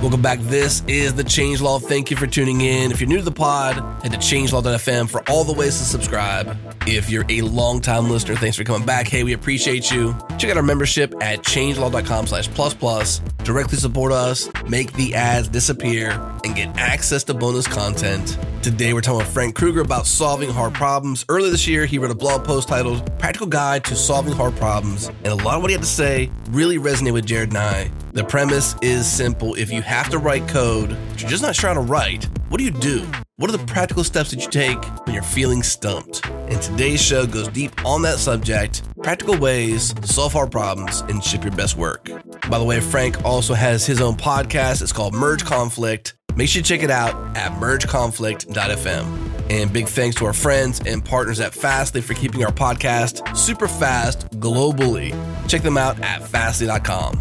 Welcome back. This is the Changelog. Thank you for tuning in. If you're new to the pod, head to changelog.fm for all the ways to subscribe. If you're a long-time listener, thanks for coming back. Hey, we appreciate you. Check out our membership at changelog.com slash plus plus. Directly support us, make the ads disappear, and get access to bonus content. Today, we're talking with Frank Krueger about solving hard problems. Earlier this year, he wrote a blog post titled Practical Guide to Solving Hard Problems, and a lot of what he had to say really resonated with Jared and I. The premise is simple. If you have to write code, but you're just not sure how to write, what do you do? What are the practical steps that you take when you're feeling stumped? And today's show goes deep on that subject practical ways to solve hard problems and ship your best work. By the way, Frank also has his own podcast. It's called Merge Conflict. Make sure you check it out at mergeconflict.fm. And big thanks to our friends and partners at Fastly for keeping our podcast super fast globally. Check them out at fastly.com.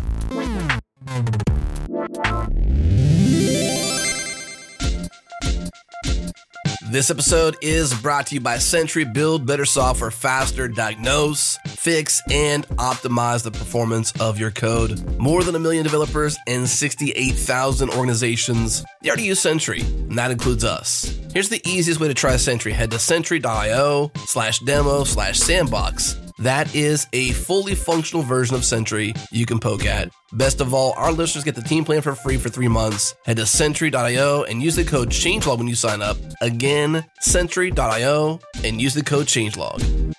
This episode is brought to you by Sentry. Build better software faster, diagnose, fix, and optimize the performance of your code. More than a million developers and 68,000 organizations. They already use Sentry, and that includes us. Here's the easiest way to try Sentry. Head to sentry.io slash demo slash sandbox. That is a fully functional version of Sentry you can poke at. Best of all, our listeners get the team plan for free for three months. Head to sentry.io and use the code changelog when you sign up. Again, sentry.io and use the code changelog.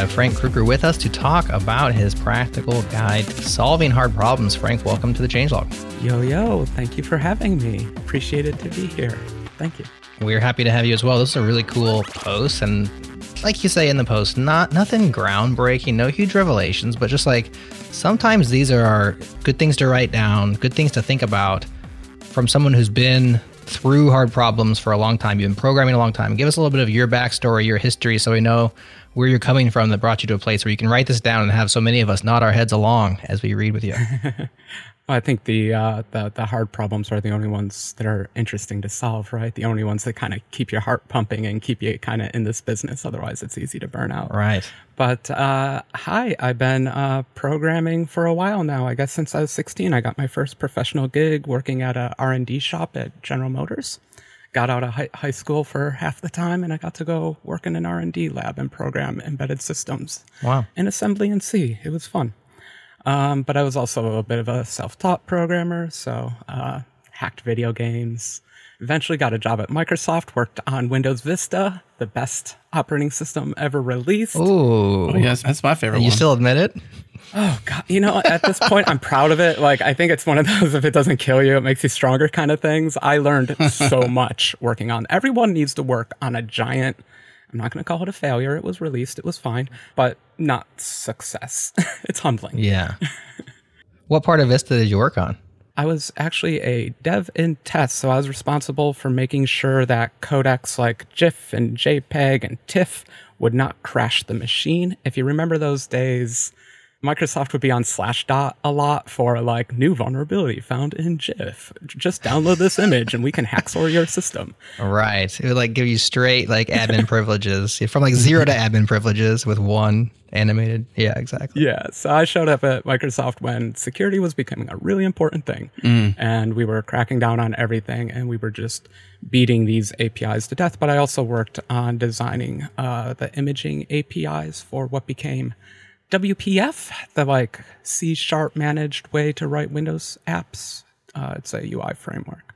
Have Frank Krueger with us to talk about his practical guide to solving hard problems. Frank, welcome to the Changelog. Yo, yo, thank you for having me. Appreciate it to be here. Thank you. We're happy to have you as well. This is a really cool post, and like you say in the post, not nothing groundbreaking, no huge revelations, but just like sometimes these are our good things to write down, good things to think about from someone who's been through hard problems for a long time. You've been programming a long time. Give us a little bit of your backstory, your history, so we know where you're coming from that brought you to a place where you can write this down and have so many of us nod our heads along as we read with you. I think the, uh, the the hard problems are the only ones that are interesting to solve, right? The only ones that kind of keep your heart pumping and keep you kind of in this business. Otherwise, it's easy to burn out. right. But uh, hi, I've been uh, programming for a while now. I guess since I was 16, I got my first professional gig working at a R&D shop at General Motors. Got out of high, high school for half the time, and I got to go work in an R&D lab and program embedded systems Wow. in assembly and C. It was fun. Um, but I was also a bit of a self-taught programmer, so uh, hacked video games. Eventually got a job at Microsoft, worked on Windows Vista, the best operating system ever released. Ooh. Yes, that's my favorite You one. still admit it? Oh god, you know, at this point I'm proud of it. Like I think it's one of those if it doesn't kill you, it makes you stronger kind of things. I learned so much working on. Everyone needs to work on a giant I'm not going to call it a failure. It was released, it was fine, but not success. it's humbling. Yeah. what part of Vista did you work on? I was actually a dev in test, so I was responsible for making sure that codecs like GIF and JPEG and TIFF would not crash the machine. If you remember those days, Microsoft would be on Slashdot a lot for like new vulnerability found in GIF. Just download this image and we can hacksaw your system. Right. It would like give you straight like admin privileges from like zero to admin privileges with one animated. Yeah, exactly. Yeah, so I showed up at Microsoft when security was becoming a really important thing. And we were cracking down on everything and we were just beating these APIs to death. But I also worked on designing uh, the imaging APIs for what became WPF, the like C sharp managed way to write Windows apps. Uh, it's a UI framework.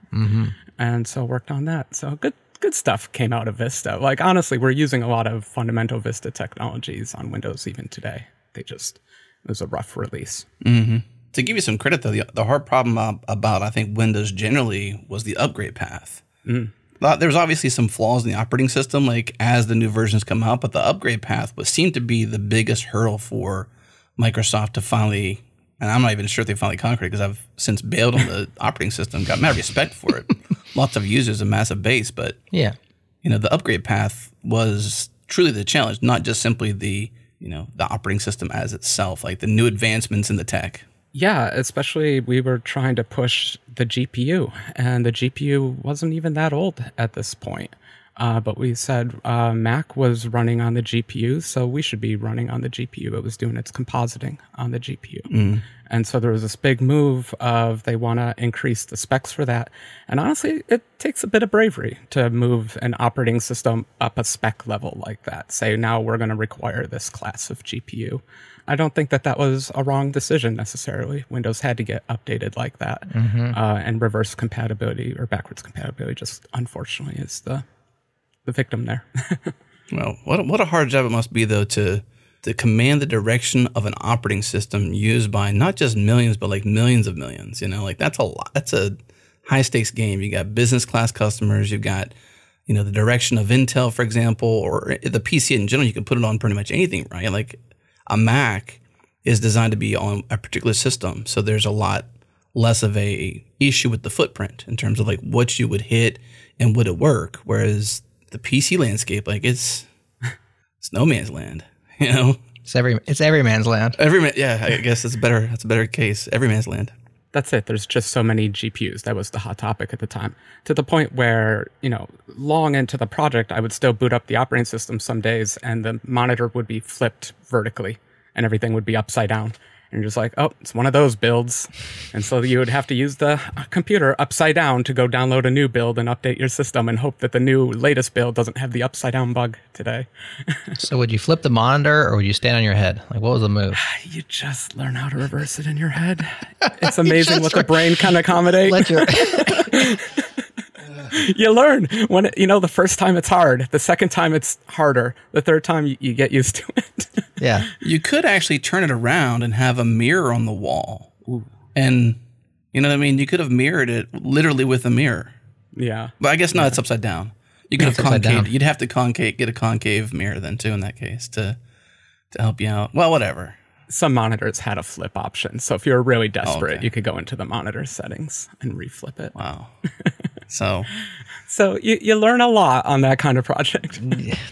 And so worked on that. So good good stuff came out of Vista. Like honestly, we're using a lot of fundamental Vista technologies on Windows even today. They just it was a rough release. to give you some credit though, the, the hard problem about I think Windows generally was the upgrade path. Uh, There was obviously some flaws in the operating system, like as the new versions come out, but the upgrade path was seemed to be the biggest hurdle for Microsoft to finally and I'm not even sure if they finally conquered it because I've since bailed on the operating system. Got mad respect for it. Lots of users, a massive base, but Yeah. you know the upgrade path was truly the challenge, not just simply the you know the operating system as itself, like the new advancements in the tech. Yeah, especially we were trying to push the GPU, and the GPU wasn't even that old at this point. Uh, but we said uh, Mac was running on the GPU, so we should be running on the GPU. It was doing its compositing on the GPU. And so there was this big move of they want to increase the specs for that. And honestly, it takes a bit of bravery to move an operating system up a spec level like that. Say, now we're going to require this class of GPU. I don't think that that was a wrong decision necessarily. Windows had to get updated like that. Uh, and reverse compatibility or backwards compatibility just unfortunately is the, the victim there. Well, what a, what a hard job it must be though to to command the direction of an operating system used by not just millions but like millions of millions. You know, like that's a lot. That's a high stakes game. You got business class customers. You've got you know the direction of Intel, for example, or the PC in general. You can put it on pretty much anything, right? Like a Mac is designed to be on a particular system, so there's a lot less of a issue with the footprint in terms of like what you would hit and would it work. Whereas the PC landscape, like it's it's no man's land. You know, It's every it's every man's land. every man. Yeah, I guess that's a better that's a better case. Every man's land. That's it. There's just so many GPUs. That was the hot topic at the time. To the point where, you know, long into the project, I would still boot up the operating system some days and the monitor would be flipped vertically and everything would be upside down. And you're just like, oh, it's one of those builds. And so you would have to use the computer upside down to go download a new build and update your system and hope that the new latest build doesn't have the upside down bug today. So would you flip the monitor or would you stand on your head? Like what was the move? You just learn how to reverse it in your head. It's amazing what the brain can accommodate. Your you learn when it, you know the first time it's hard the second time it's harder the third time you, you get used to it yeah. You could actually turn it around and have a mirror on the wall, and you know what I mean. You could have mirrored it literally with a mirror. yeah But I guess no, it's upside down. You could have upside concave. down. You'd have to concave, get a concave mirror then too in that case to to help you out. Well, whatever. some monitors had a flip option so if you were really oh, desperate okay. you could go into the monitor settings and reflip it Wow. so so you, you learn a lot on that kind of project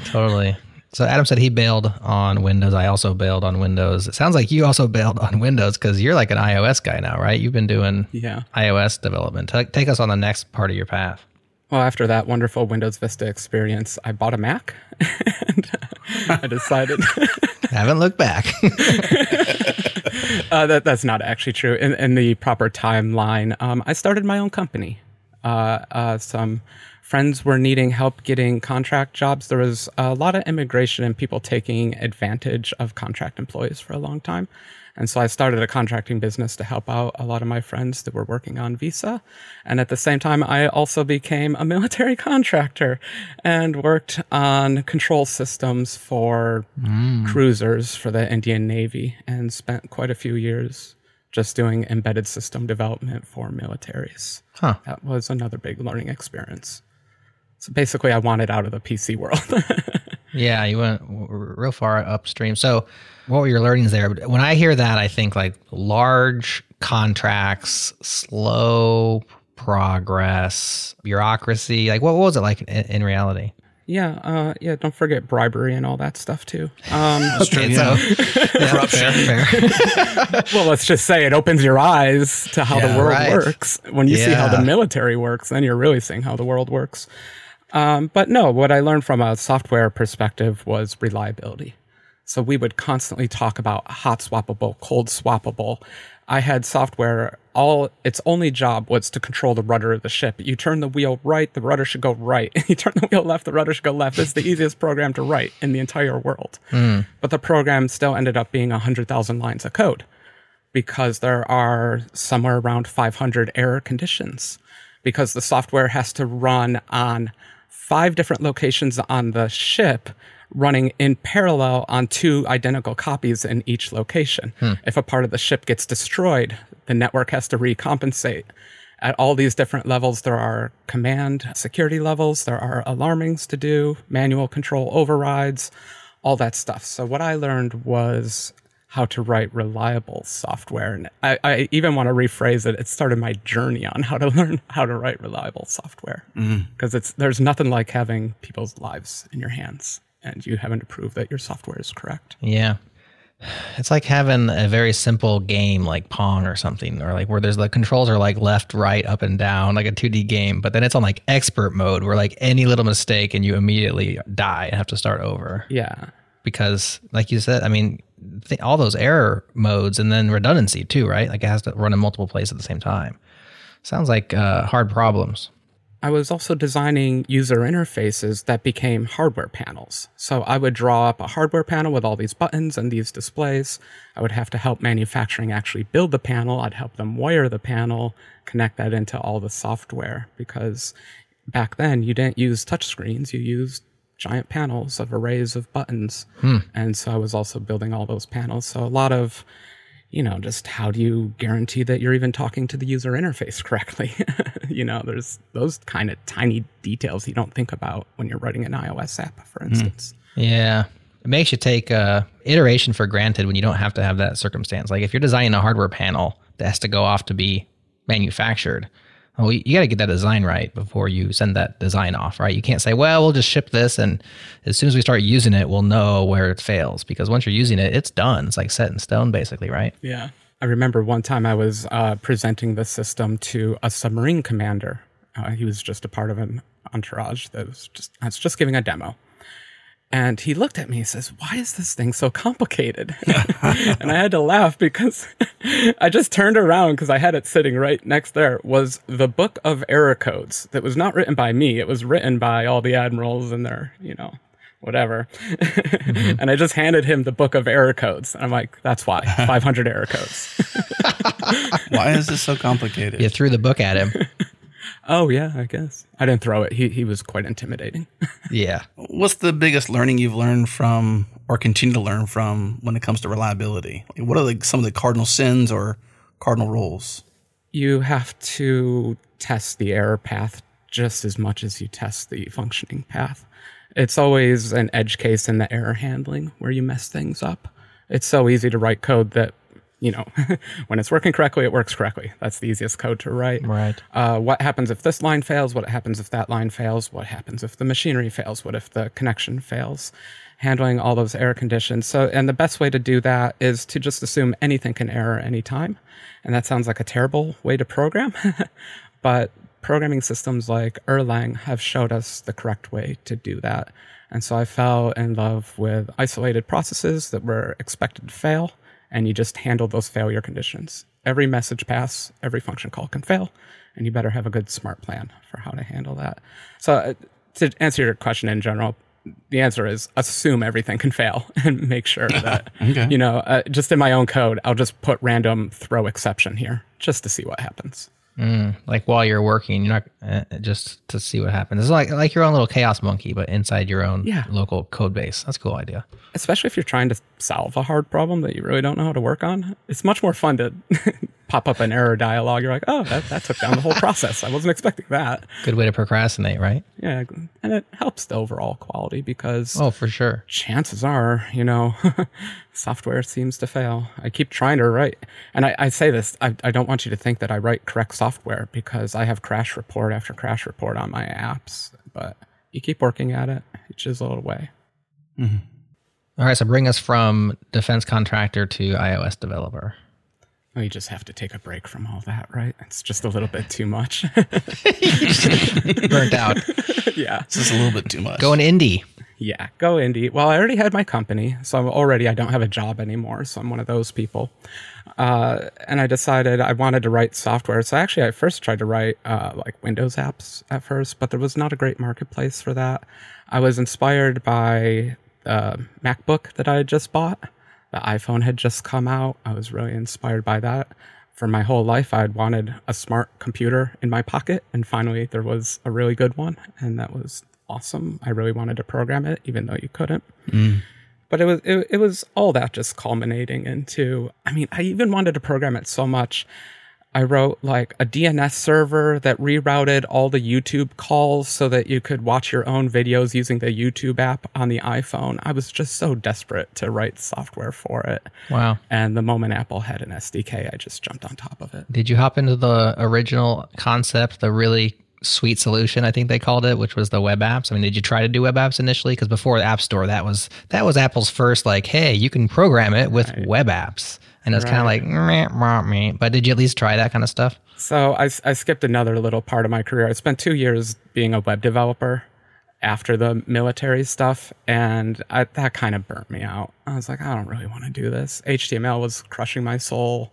Totally. So Adam said he bailed on Windows. I also bailed on Windows. It sounds like you also bailed on Windows because you're like an iOS guy now, right? You've been doing yeah iOS development. Ta- Take us on the next part of your path. well after that wonderful windows vista experience i bought a mac and i decided Haven't looked back. Uh, that that's not actually true. In, in the proper timeline, um, I started my own company. Uh, uh, some friends were needing help getting contract jobs. There was a lot of immigration and people taking advantage of contract employees for a long time. And so I started a contracting business to help out a lot of my friends that were working on visa. And at the same time, I also became a military contractor and worked on control systems for mm. cruisers for the Indian Navy and spent quite a few years just doing embedded system development for militaries. Huh. That was another big learning experience. So basically, I wanted out of the PC world. yeah, you went w- w- real far upstream. So, what were your learnings there? When I hear that, I think like large contracts, slow progress, bureaucracy. Like, what, what was it like in, in reality? yeah, uh, yeah. Don't forget bribery and all that stuff too. Um, Okay, so yeah, Corruption. fair, fair. well, let's just say it opens your eyes to how Yeah, the world right. works. When you see how the military works, then you're really seeing how the world works. Um, but no, what I learned from a software perspective was reliability. So we would constantly talk about hot swappable, cold swappable. I had software, all its only job was to control the rudder of the ship. You turn the wheel right, the rudder should go right. you turn the wheel left, the rudder should go left. It's the easiest program to write in the entire world. But the program still ended up being 100,000 lines of code because there are somewhere around 500 error conditions because the software has to run on five different locations on the ship running in parallel on two identical copies in each location. Hmm. If a part of the ship gets destroyed, the network has to recompensate. At all these different levels, there are command security levels, there are alarmings to do, manual control overrides, all that stuff. So, what I learned was how to write reliable software. And I, I even want to rephrase it. It started my journey on how to learn how to write reliable software mm-hmm. because it's there's nothing like having people's lives in your hands and you having to prove that your software is correct. Yeah. It's like having a very simple game like Pong or something, or like where there's the controls are like left, right, up, and down, like a 2D game, but then it's on like expert mode where like any little mistake and you immediately die and have to start over. Yeah. Because, like you said, I mean, th- all those error modes and then redundancy too, right? Like it has to run in multiple places at the same time. Sounds like uh, hard problems. I was also designing user interfaces that became hardware panels. So I would draw up a hardware panel with all these buttons and these displays. I would have to help manufacturing actually build the panel. I'd help them wire the panel, connect that into all the software because back then you didn't use touchscreens, you used giant panels of arrays of buttons. And so I was also building all those panels. So a lot of you know, just how do you guarantee that you're even talking to the user interface correctly? you know, there's those kind of tiny details you don't think about when you're writing an iOS app, for instance. Yeah. It makes you take uh, iteration for granted when you don't have to have that circumstance. Like if you're designing a hardware panel that has to go off to be manufactured, well, you, got to get that design right before you send that design off, right? You can't say, well, we'll just ship this, and as soon as we start using it, we'll know where it fails. Because once you're using it, it's done. It's like set in stone, basically, right? Yeah. I remember one time I was uh, presenting the system to a submarine commander. Uh, he was just a part of an entourage that was just, I was just giving a demo. And he looked at me and says, Why is this thing so complicated? and I had to laugh because I just turned around because I had it sitting right next there was the book of error codes that was not written by me. It was written by all the admirals and their, you know, whatever. Mm-hmm. and I just handed him the book of error codes. And I'm like, That's why 500 error codes. Why is this so complicated? You threw the book at him. Oh, yeah, I guess. I didn't throw it. He, he was quite intimidating. yeah. What's the biggest learning you've learned from or continue to learn from when it comes to reliability? Like, what are like some of the cardinal sins or cardinal rules? you have to test the error path just as much as you test the functioning path. It's always an edge case in the error handling where you mess things up. It's so easy to write code that, you know, when it's working correctly, it works correctly. That's the easiest code to write. Right. Uh, what happens if this line fails? What happens if that line fails? What happens if the machinery fails? What if the connection fails? Handling all those error conditions. So, and the best way to do that is to just assume anything can error anytime. And that sounds like a terrible way to program, but programming systems like Erlang have showed us the correct way to do that. And so I fell in love with isolated processes that were expected to fail, and you just handle those failure conditions. Every message pass, every function call can fail, and you better have a good smart plan for how to handle that. So, uh, to answer your question in general, the answer is assume everything can fail and make sure that you know uh, just in my own code i'll just put random throw exception here just to see what happens Mm, like while you're working, you're not uh, just to see what happens. It's like like your own little chaos monkey, but inside your own Yeah. local code base. That's a cool idea. especially if you're trying to solve a hard problem that you really don't know how to work on it's much more fun to pop up an error dialog you're like oh that, that took down the whole process i wasn't expecting that Good way to procrastinate, right? yeah and it helps the overall quality because Oh, for sure. chances are, you know, software seems to fail. I keep trying to write, and I, I say this, I, I don't want you to think that I write correct software because I have crash report after crash report on my apps, but you keep working at it, you chisel it away. Mm-hmm. All right, so bring us from defense contractor to iOS developer. Well, you just have to take a break from all that, right? It's just a little bit too much. Burnt out. yeah. It's just a little bit too much. Going indie. Yeah, go indie. Well, I already had my company, so I'm already I don't have a job anymore, so I'm one of those people. Uh, and I decided I wanted to write software. So actually, I first tried to write uh, like Windows apps at first, but there was not a great marketplace for that. I was inspired by the MacBook that I had just bought. The iPhone had just come out. I was really inspired by that. For my whole life, I had wanted a smart computer in my pocket, and finally, there was a really good one, and that was awesome. I really wanted to program it, even though you couldn't. Mm. But it was it, it was all that just culminating into. I mean, I even wanted to program it so much. I wrote like a DNS server that rerouted all the YouTube calls so that you could watch your own videos using the YouTube app on the iPhone. I was just so desperate to write software for it. Wow. And the moment Apple had an SDK, I just jumped on top of it. Did you hop into the original concept, the really sweet solution I think they called it, which was the web apps? I mean, did you try to do web apps initially? Because before the App Store, that was that was Apple's first like, hey, you can program it with right. web apps and it's kind of like meh, meh, meh. but did you at least try that kind of stuff? So I, I skipped another little part of my career. I spent two years being a web developer after the military stuff and I, that kind of burnt me out. I was like i don't really want to do this. Html was crushing my soul.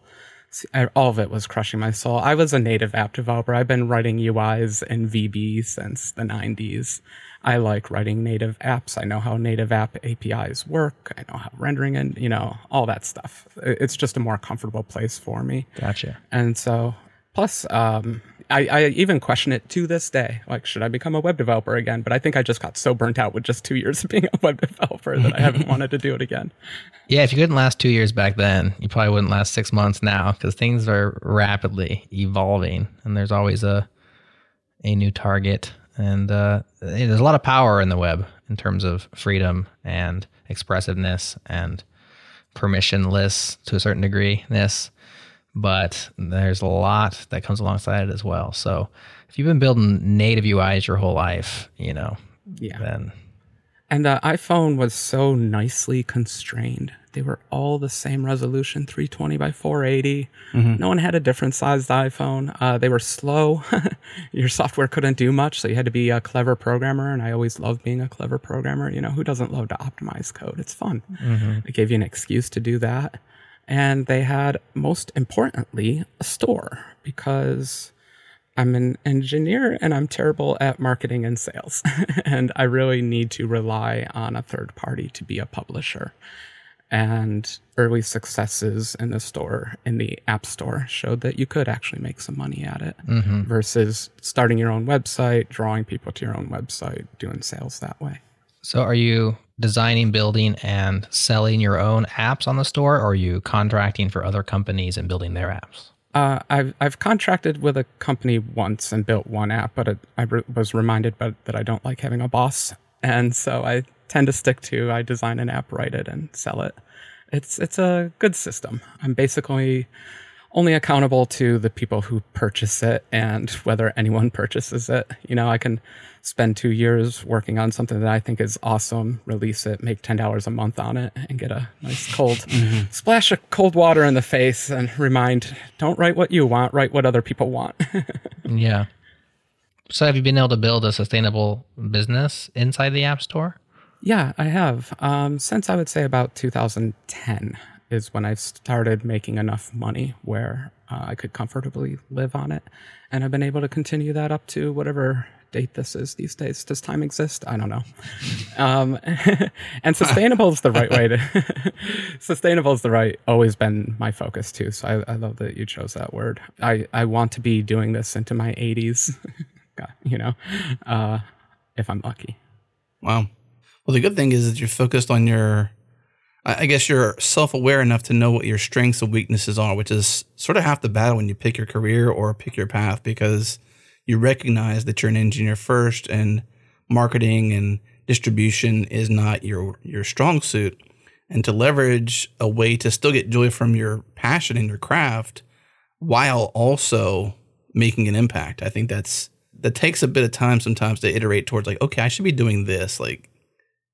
All of it was crushing my soul. I was a native app developer. I've been writing uis in vb since the 90s I like writing native apps. I know how native app APIs work. I know how rendering and, you know, all that stuff. It's just a more comfortable place for me. Gotcha. And so, plus, um, I, I even question it to this day. Like, should I become a web developer again? But I think I just got so burnt out with just two years of being a web developer that I haven't wanted to do it again. Yeah, if you couldn't last two years back then, you probably wouldn't last six months now because things are rapidly evolving and there's always a a new target and uh, there's a lot of power in the web in terms of freedom and expressiveness and permissionless to a certain degree this but there's a lot that comes alongside it as well. So if you've been building native uis your whole life you know yeah. then and the iphone was so nicely constrained they were all the same resolution, 320 by 480. Mm-hmm. No one had a different sized iPhone. Uh, they were slow. Your software couldn't do much, so you had to be a clever programmer. And I always loved being a clever programmer. You know, who doesn't love to optimize code? It's fun. Mm-hmm. It gave you an excuse to do that. And they had, most importantly, a store because I'm an engineer and I'm terrible at marketing and sales. and I really need to rely on a third party to be a publisher and early successes in the store in the app store showed that you could actually make some money at it mm-hmm. versus starting your own website drawing people to your own website doing sales that way. So are you designing building and selling your own apps on the store or are you contracting for other companies and building their apps? Uh, I've I've contracted with a company once and built one app, but it, I re- was reminded but that I don't like having a boss, and so I tend to stick to I design an app, write it, and sell it. It's it's a good system. I'm basically only accountable to the people who purchase it and whether anyone purchases it. You know, I can spend two years working on something that I think is awesome, release it, make ten dollars a month on it, and get a nice cold mm-hmm. splash of cold water in the face and remind, don't write what you want, write what other people want. yeah. So have you been able to build a sustainable business inside the App Store? Yeah, I have. Um, since I would say about 2010 is when I started making enough money where uh, I could comfortably live on it. And I've been able to continue that up to whatever date this is these days. Does time exist? I don't know. Um, and sustainable is the right way to, sustainable is the right, always been my focus too. So I, I love that you chose that word. I, I want to be doing this into my 80s, you know, uh, if I'm lucky. Wow. Well, the good thing is that you're focused on your, I guess you're self aware enough to know what your strengths and weaknesses are, which is sort of half the battle when you pick your career or pick your path because you recognize that you're an engineer first and marketing and distribution is not your, your strong suit. And to leverage a way to still get joy from your passion and your craft while also making an impact. I think that's that takes a bit of time sometimes to iterate towards like, okay, I should be doing this. Like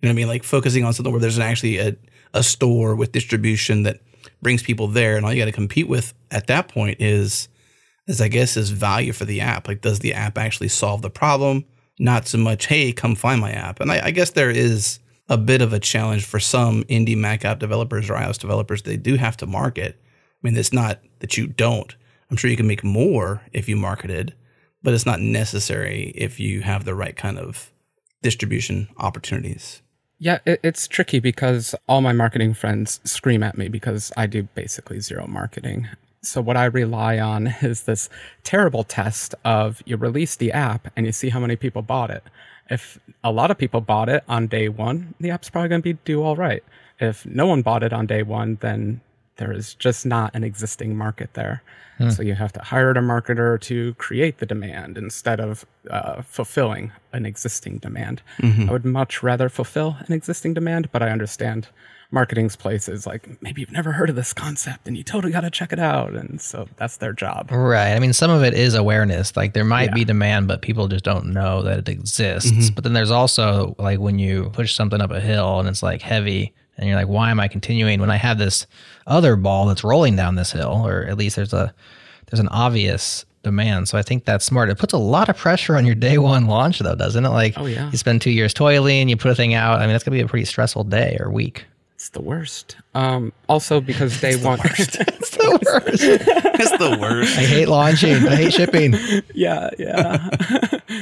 know what I mean? Like focusing on something where there's actually a, a store with distribution that brings people there, and all you got to compete with at that point is, is I guess, is value for the app. Like, does the app actually solve the problem? Not so much, hey, come find my app. And I, I guess there is a bit of a challenge for some indie Mac app developers or iOS developers. They do have to market. I mean, it's not that you don't. I'm sure you can make more if you marketed, but it's not necessary if you have the right kind of distribution opportunities. Yeah, it, it's tricky because all my marketing friends scream at me because I do basically zero marketing. So what I rely on is this terrible test of you release the app and you see how many people bought it. If a lot of people bought it on day one, the app's probably going to be do all right. If no one bought it on day one, then there is just not an existing market there. Hmm. So you have to hire a marketer to create the demand instead of uh, fulfilling an existing demand. Mm-hmm. I would much rather fulfill an existing demand, but I understand marketing's place is like maybe you've never heard of this concept and you totally got to check it out, and so that's their job. Right. I mean, some of it is awareness. Like there might be demand, but people just don't know that it exists. Mm-hmm. But then there's also like when you push something up a hill and it's like heavy and you're like, why am I continuing when I have this other ball that's rolling down this hill? Or at least there's a there's an obvious demand. So I think that's smart. It puts a lot of pressure on your day one launch though, doesn't it? Like Oh, yeah. you spend two years toiling, you put a thing out. I mean, that's gonna be a pretty stressful day or week. It's the worst. Um, also because day one, It's the worst. It's the worst. I hate launching. I hate shipping. yeah, yeah.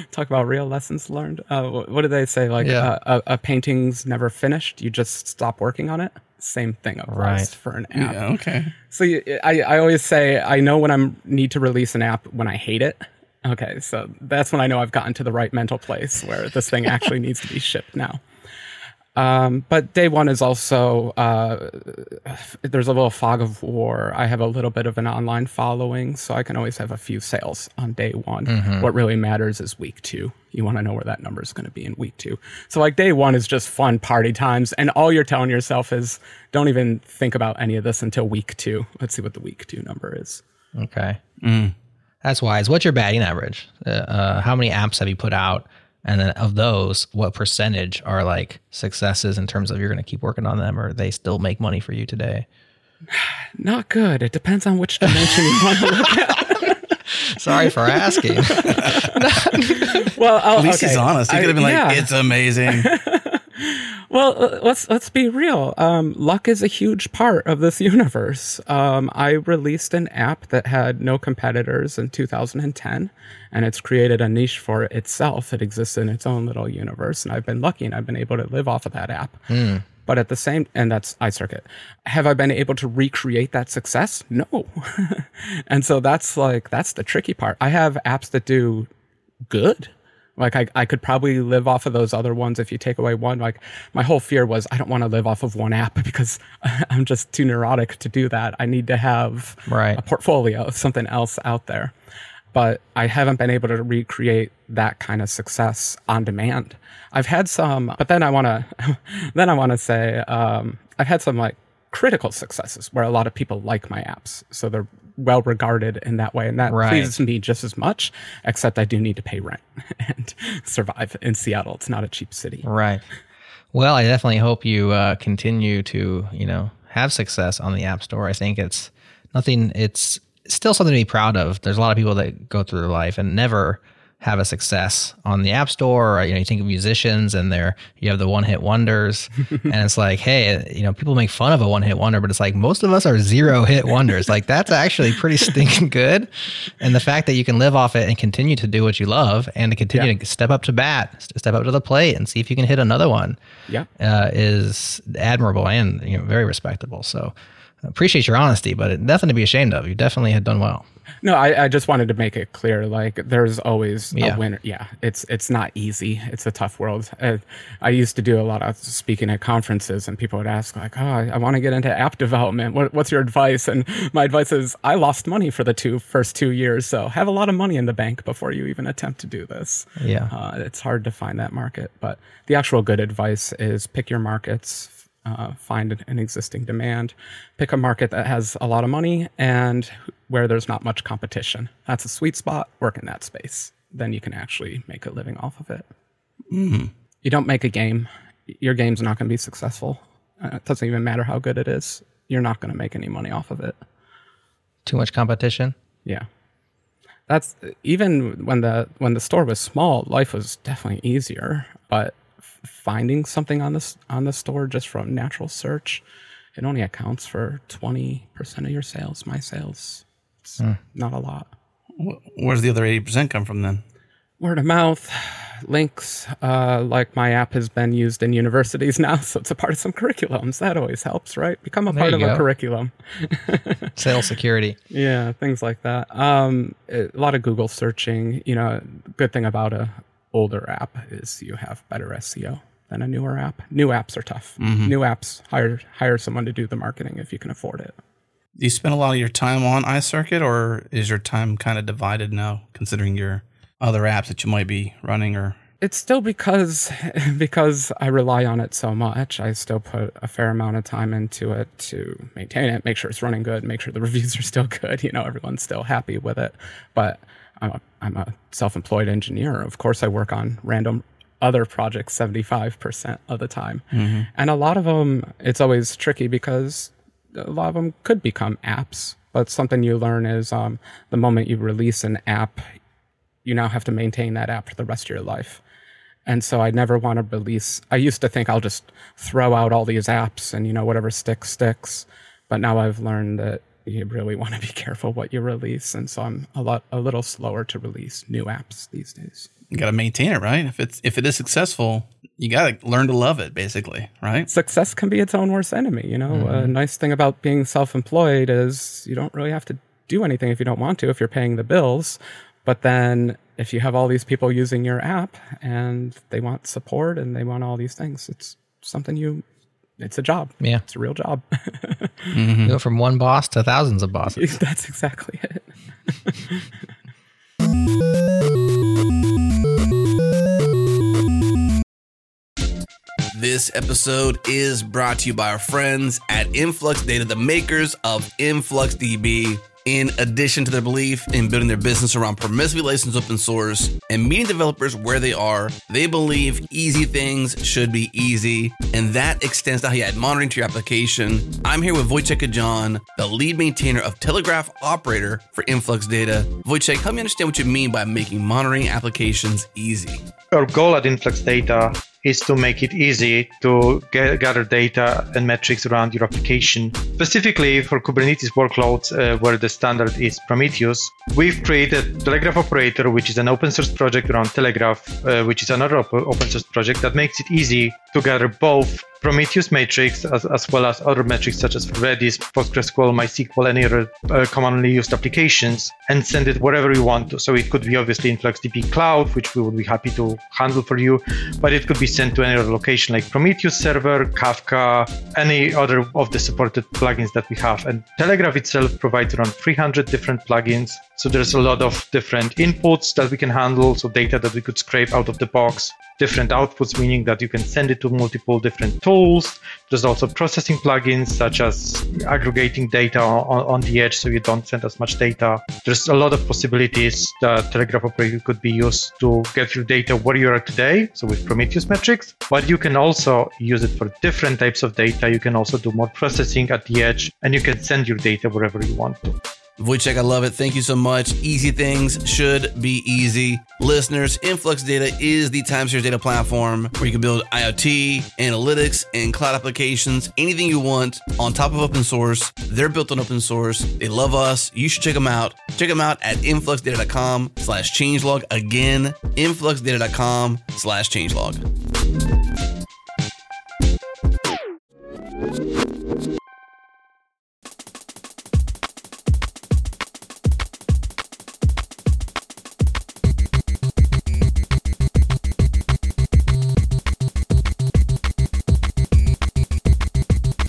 Talk about real lessons learned. Uh, what do they say? Like Yeah. uh, a, a painting's never finished. You just stop working on it. Same thing applies Right. for an app. Yeah, okay. So you, I, I always say I know when I'm need to release an app when I hate it. Okay, so that's when I know I've gotten to the right mental place where this thing actually needs to be shipped now. Um, but day one is also uh, there's a little fog of war. I have a little bit of an online following, so I can always have a few sales on day one. What really matters is week two. You want to know where that number is going to be in week two. So like day one is just fun party times, and all you're telling yourself is don't even think about any of this until week two. Let's see what the week two number is. Okay. That's wise. What's your batting average? Uh, uh, how many apps have you put out? And then of those, what percentage are like successes in terms of you're going to keep working on them or they still make money for you today? Not good. It depends on which dimension you want to look at. Sorry for asking. Well, I'll, At least okay. he's honest. He could have been like, yeah. "It's amazing." Well, uh, let's let's be real. Um, luck is a huge part of this universe. Um, I released an app that had no competitors in 2010, and it's created a niche for itself. It exists in its own little universe, and I've been lucky, and I've been able to live off of that app. But at the same, and that's iCircuit. Have I been able to recreate that success? No. and so that's like that's the tricky part. I have apps that do good. Like I, I could probably live off of those other ones if you take away one. Like my whole fear was I don't want to live off of one app because I'm just too neurotic to do that. I need to have Right. a portfolio of something else out there. But I haven't been able to recreate that kind of success on demand. I've had some, but then I want to, then I want to say um, I've had some like critical successes where a lot of people like my apps, so they're well regarded in that way, and that Right. pleases me just as much. Except I do need to pay rent and survive in Seattle. It's not a cheap city. right. Well, I definitely hope you uh, continue to, you know, have success on the App Store. I think it's nothing, it's still something to be proud of. There's a lot of people that go through their life and never have a success on the App Store. Or, you know, you think of musicians and they're, you have the one hit wonders. and it's like, hey, you know, people make fun of a one hit wonder, but it's like most of us are zero hit wonders. like that's actually pretty stinking good. And the fact that you can live off it and continue to do what you love and to continue Yeah. to step up to bat, step up to the plate and see if you can hit another one Yeah. uh, is admirable and you know very respectable. So appreciate your honesty, but it, nothing to be ashamed of. You definitely had done well. No, I, I just wanted to make it clear. Like, there's always Yeah. a winner. Yeah, it's it's not easy. It's a tough world. Uh, I used to do a lot of speaking at conferences, and people would ask, like, "Oh, I, I want to get into app development. What, what's your advice?" And my advice is, I lost money for the two first two years, so have a lot of money in the bank before you even attempt to do this. Yeah. uh, it's hard to find that market. But the actual good advice is pick your markets. Uh, find an- existing demand, pick a market that has a lot of money and where there's not much competition. That's a sweet spot. Work in that space. Then you can actually make a living off of it. You don't make a game, your game's not going to be successful. Uh, it doesn't even matter how good it is. You're not going to make any money off of it. Too much competition. Yeah. That's even when the when the store was small, life was definitely easier. But finding something on this on the store just from natural search, it only accounts for twenty percent of your sales. My sales, it's not a lot. Wh- Where's the other eighty percent come from then? Word of mouth, links. Uh, like my app has been used in universities now, so it's a part of some curriculums. That always helps, right? Become a There part you of a curriculum. Sales security. Yeah, things like that. Um, a lot of Google searching. You know, good thing about a older app is you have better SEO than a newer app. New apps are tough. Mm-hmm. New apps hire hire someone to do the marketing if you can afford it. Do you spend a lot of your time on iCircuit, or is your time kind of divided now, considering your other apps that you might be running? Or it's still because because I rely on it so much. I still put a fair amount of time into it to maintain it, make sure it's running good, make sure the reviews are still good. You know, everyone's still happy with it. But I'm a, I'm a self-employed engineer. Of course, I work on random other projects 75% of the time. Mm-hmm. And a lot of them, it's always tricky because a lot of them could become apps. But something you learn is um, the moment you release an app, you now have to maintain that app for the rest of your life. And so I never want to release. I used to think I'll just throw out all these apps and, you know, whatever sticks, sticks. But now I've learned that you really want to be careful what you release. And so I'm a lot, a little slower to release new apps these days you got to maintain it, right? If it's if it is successful, you got to learn to love it, basically, right? Success can be its own worst enemy. You know, mm-hmm. a nice thing about being self-employed is you don't really have to do anything if you don't want to, if you're paying the bills. But then if you have all these people using your app and they want support and they want all these things, it's something you it's a job. Yeah. It's a real job. mm-hmm. You go from one boss to thousands of bosses. That's exactly it. This episode is brought to you by our friends at Influx Data, the makers of InfluxDB. In addition to their belief in building their business around permissively licensed open source and meeting developers where they are, they believe easy things should be easy, and that extends to how you add monitoring to your application. I'm here with Wojciech Kocjan, the lead maintainer of Telegraf Operator for Influx Data. Wojciech, help me understand what you mean by making monitoring applications easy. Our goal at Influx Data is to make it easy to get, gather data and metrics around your application. Specifically for Kubernetes workloads uh, where the standard is Prometheus, we've created Telegraf Operator, which is an open source project around Telegraf, uh, which is another op- open source project that makes it easy to gather both Prometheus metrics as, as well as other metrics such as Redis, PostgreSQL, MySQL, any other uh, commonly used applications and send it wherever you want to. So it could be obviously InfluxDB Cloud, which we would be happy to handle for you, but it could be sent to any other location like Prometheus server, Kafka, any other of the supported plugins that we have. And Telegraf itself provides around 300 different plugins. So there's a lot of different inputs that we can handle, so data that we could scrape out of the box different outputs, meaning that you can send it to multiple different tools. There's also processing plugins such as aggregating data on, on the edge so you don't send as much data. There's a lot of possibilities that Telegraf operator could be used to get your data where you are today, so with Prometheus metrics, but you can also use it for different types of data. You can also do more processing at the edge and you can send your data wherever you want to. Wojciech, I love it. Thank you so much. Easy things should be easy. Listeners, Influx Data is the time series data platform where you can build IoT, analytics, and cloud applications, anything you want on top of open source. They're built on open source. They love us. You should check them out. Check them out at influxdata.com slash changelog. Again, influxdata.com slash changelog.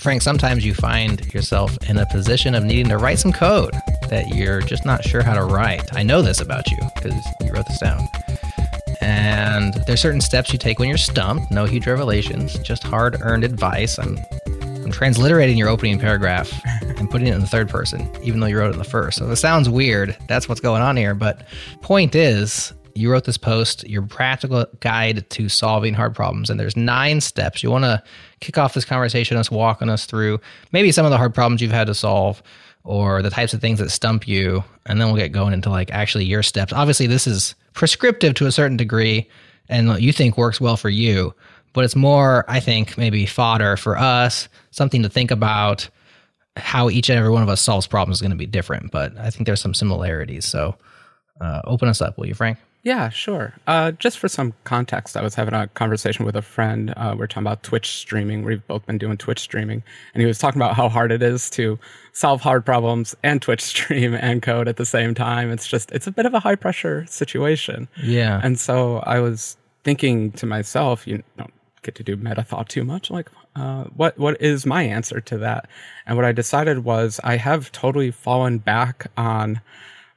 Frank, sometimes you find yourself in a position of needing to write some code that you're just not sure how to write. I know this about you because you wrote this down. And there's certain steps you take when you're stumped. No huge revelations, just hard-earned advice. I'm, I'm transliterating your opening paragraph and putting it in the third person, even though you wrote it in the first. So it sounds weird. That's what's going on here. But point is, you wrote this post, your practical guide to solving hard problems, and there's nine steps. You want to kick off this conversation, us walking us through maybe some of the hard problems you've had to solve or the types of things that stump you, and then we'll get going into like actually your steps. Obviously, this is prescriptive to a certain degree, and what you think works well for you, but it's more, I think, maybe fodder for us, something to think about. How each and every one of us solves problems is going to be different, but I think there's some similarities. So, uh, open us up, will you, Frank? Yeah, sure. Uh, just for some context, I was having a conversation with a friend. Uh, we are talking about Twitch streaming. We've both been doing Twitch streaming, and he was talking about how hard it is to solve hard problems and Twitch stream and code at the same time. It's just it's a bit of a high pressure situation. Yeah. And so I was thinking to myself, you don't get to do meta thought too much. Like, uh, what what is my answer to that? And what I decided was I have totally fallen back on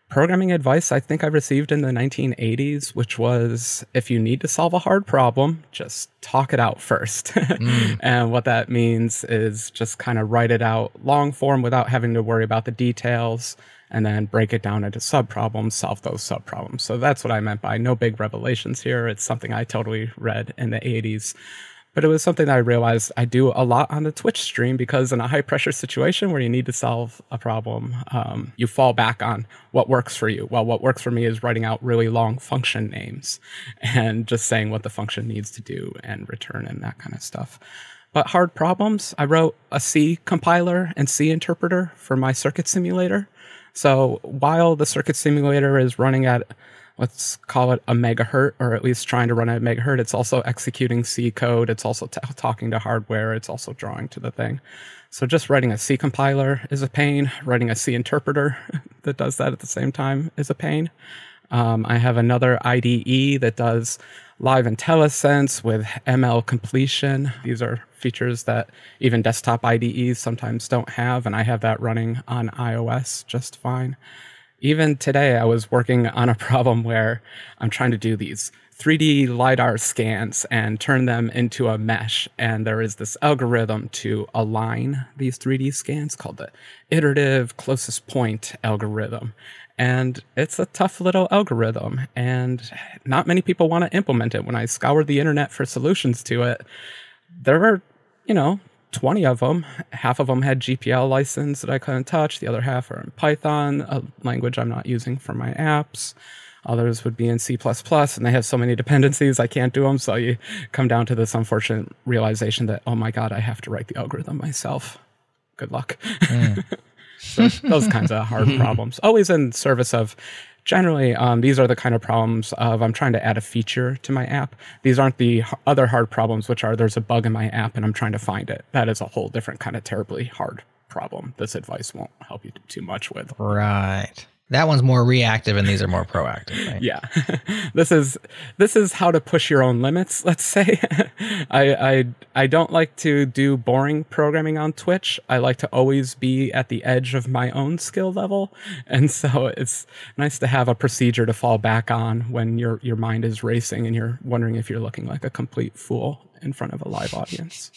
programming advice I think I received in the 1980s, which was if you need to solve a hard problem, just talk it out first. mm. And what that means is just kind of write it out long form without having to worry about the details and then break it down into sub problems, solve those sub problems. So that's what I meant by no big revelations here. It's something I totally read in the 80s. But it was something that I realized I do a lot on the Twitch stream because in a high pressure situation where you need to solve a problem, um, you fall back on what works for you. Well, what works for me is writing out really long function names and just saying what the function needs to do and return and that kind of stuff. But hard problems, I wrote a C compiler and C interpreter for my circuit simulator. So while the circuit simulator is running at let's call it a megahertz, or at least trying to run a megahertz. It's also executing C code. It's also t- talking to hardware. It's also drawing to the thing. So just writing a C compiler is a pain. Writing a C interpreter that does that at the same time is a pain. Um, I have another IDE that does live IntelliSense with ML completion. These are features that even desktop IDEs sometimes don't have, and I have that running on iOS just fine even today, I was working on a problem where I'm trying to do these 3D LiDAR scans and turn them into a mesh. And there is this algorithm to align these 3D scans called the iterative closest point algorithm. And it's a tough little algorithm, and not many people want to implement it. When I scoured the internet for solutions to it, there were, you know, 20 of them. Half of them had GPL license that I couldn't touch. The other half are in Python, a language I'm not using for my apps. Others would be in C++, and they have so many dependencies, I can't do them. So you come down to this unfortunate realization that, oh my God, I have to write the algorithm myself. Good luck. Mm. so those kinds of hard problems. Always in service of generally, um, these are the kind of problems of I'm trying to add a feature to my app. These aren't the other hard problems, which are there's a bug in my app and I'm trying to find it. That is a whole different kind of terribly hard problem. This advice won't help you too much with. Right. That one's more reactive and these are more proactive. Right? yeah. this is this is how to push your own limits, let's say. I, I I don't like to do boring programming on Twitch. I like to always be at the edge of my own skill level. And so it's nice to have a procedure to fall back on when your your mind is racing and you're wondering if you're looking like a complete fool in front of a live audience.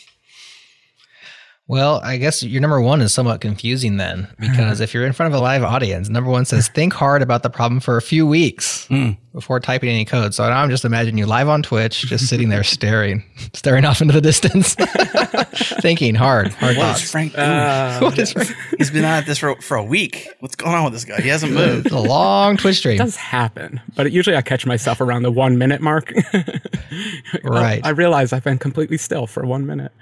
Well, I guess your number one is somewhat confusing then, because if you're in front of a live audience, number one says think hard about the problem for a few weeks mm. Before typing any code. So now I'm just imagining you live on Twitch, just sitting there staring, staring off into the distance, thinking hard, hard what thoughts. Is Frank doing? Uh, what is Frank? He's been at this for, for a week. What's going on with this guy? He hasn't moved. It's a long Twitch stream. It does happen, but usually I catch myself around the one minute mark. right. I realize I've been completely still for one minute.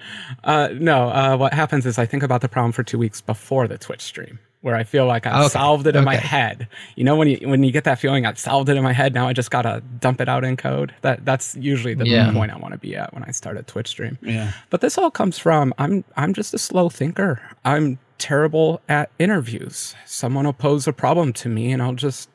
Uh, no, uh, what happens is I think about the problem for two weeks before the Twitch stream, where I feel like I've okay. solved it in okay. my head. You know, when you when you get that feeling, I've solved it in my head. Now I just gotta dump it out in code. That that's usually the yeah. point I want to be at when I start a Twitch stream. Yeah. But this all comes from I'm I'm just a slow thinker. I'm terrible at interviews. Someone will pose a problem to me, and I'll just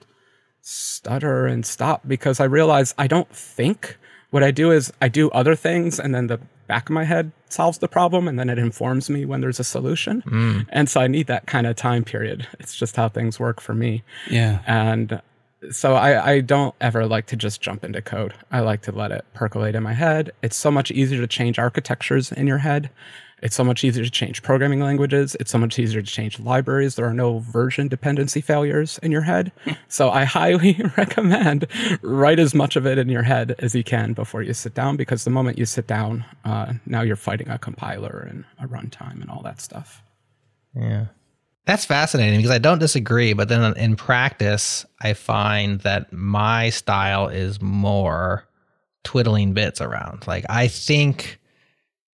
stutter and stop because I realize I don't think what I do is I do other things and then the back of my head solves the problem and then it informs me when there's a solution. Mm. And so I need that kind of time period. It's just how things work for me. Yeah. And so I, I don't ever like to just jump into code. I like to let it percolate in my head. It's so much easier to change architectures in your head it's so much easier to change programming languages. It's so much easier to change libraries. There are no version dependency failures in your head. so I highly recommend write as much of it in your head as you can before you sit down, because the moment you sit down, uh, now you're fighting a compiler and a runtime and all that stuff. Yeah. That's fascinating because I don't disagree, but then in practice, I find that my style is more twiddling bits around. Like I think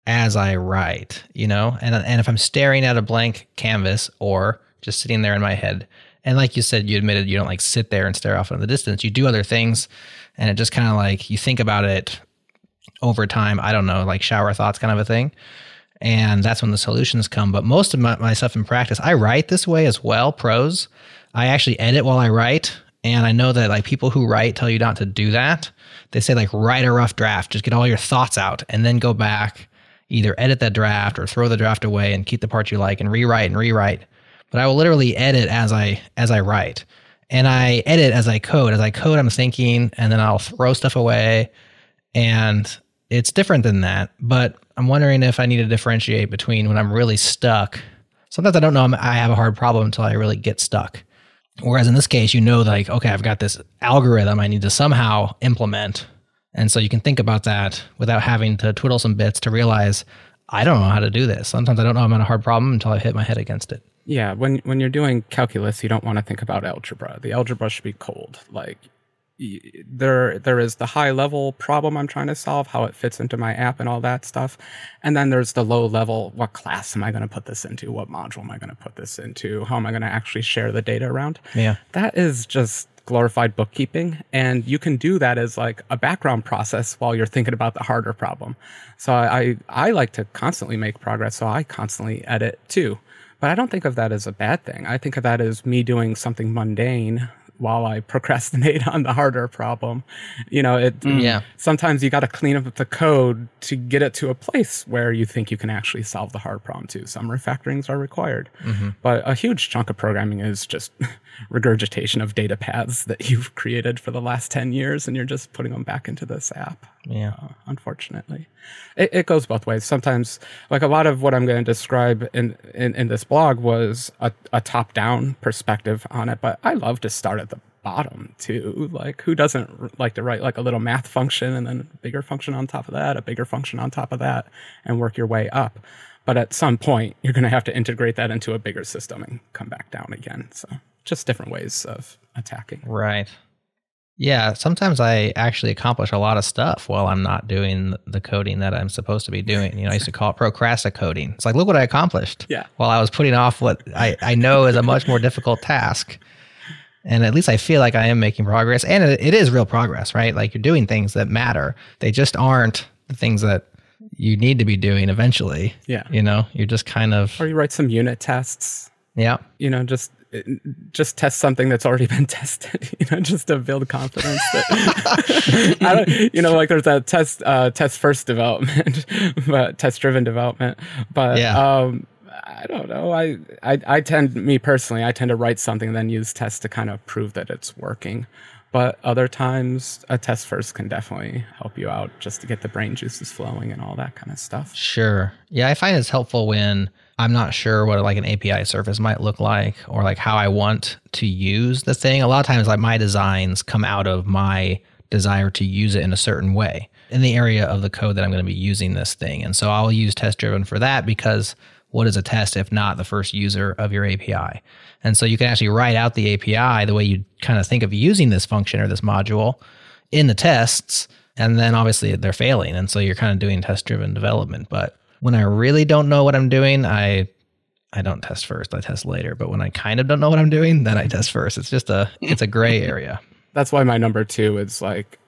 as I write, you know? And and if I'm staring at a blank canvas or just sitting there in my head, and like you said, you admitted you don't like sit there and stare off in the distance. You do other things, and it just kind of like you think about it over time. I don't know, like shower thoughts kind of a thing. And that's when the solutions come. But most of my, my stuff in practice, I write this way as well, prose. I actually edit while I write. And I know that like people who write tell you not to do that. They say like write a rough draft, just get all your thoughts out and then go back either edit that draft or throw the draft away and keep the parts you like and rewrite and rewrite. But I will literally edit as I as I write. And I edit as I code. As I code, I'm thinking and then I'll throw stuff away. And it's different than that. But I'm wondering if I need to differentiate between when I'm really stuck. Sometimes I don't know I have a hard problem until I really get stuck. Whereas in this case, you know, like, okay, I've got this algorithm I need to somehow implement. And so you can think about that without having to twiddle some bits to realize I don't know how to do this. Sometimes I don't know I'm on a hard problem until I hit my head against it. Yeah, when when you're doing calculus, you don't want to think about algebra. The algebra should be cold. Like there there is the high level problem I'm trying to solve, how it fits into my app and all that stuff. And then there's the low level, what class am I going to put this into? What module am I going to put this into? How am I going to actually share the data around? Yeah. That is just glorified bookkeeping and you can do that as like a background process while you're thinking about the harder problem. So I I like to constantly make progress, so I constantly edit too. But I don't think of that as a bad thing. I think of that as me doing something mundane while I procrastinate on the harder problem. You know, it Mm. Yeah. sometimes you got to clean up the code to get it to a place where you think you can actually solve the hard problem too. Some refactorings are required, Mm-hmm. but a huge chunk of programming is just regurgitation of data paths that you've created for the last 10 years and you're just putting them back into this app Yeah. uh, unfortunately. It, it goes both ways. Sometimes, like a lot of what I'm going to describe in, in, in this blog was a, a top down perspective on it, but I love to start at bottom too. Like, who doesn't like to write like a little math function and then a bigger function on top of that, a bigger function on top of that, and work your way up? But at some point, you're going to have to integrate that into a bigger system and come back down again. So, just different ways of attacking. Right. Yeah, sometimes I actually accomplish a lot of stuff while I'm not doing the coding that I'm supposed to be doing. You know, I used to call it procrastinating. It's like, look what I accomplished. Yeah. While I was putting off what I, I know is a much more difficult task. And at least I feel like I am making progress. And it, it is real progress, right? Like you're doing things that matter. They just aren't the things that you need to be doing eventually. Yeah. You know, you're just kind of, Or you write some unit tests yeah. you know just just test something that's already been tested you know just to build confidence that I don't, you know like there's that test uh, test first development but test driven development but Yeah. um I don't know. I, I I tend me personally, I tend to write something and then use tests to kind of prove that it's working. But other times, a test first can definitely help you out just to get the brain juices flowing and all that kind of stuff. Sure. Yeah, I find it's helpful when I'm not sure what like an API surface might look like or like how I want to use the thing. A lot of times like my designs come out of my desire to use it in a certain way in the area of the code that I'm going to be using this thing. And so I'll use test driven for that because what is a test if not the first user of your API? And so you can actually write out the API the way you kind of think of using this function or this module in the tests and then obviously they're failing and so you're kind of doing test driven development. But when i really don't know what i'm doing i i don't test first i test later. But when i kind of don't know what i'm doing then i test first. It's just a it's a gray area. That's why my number two is like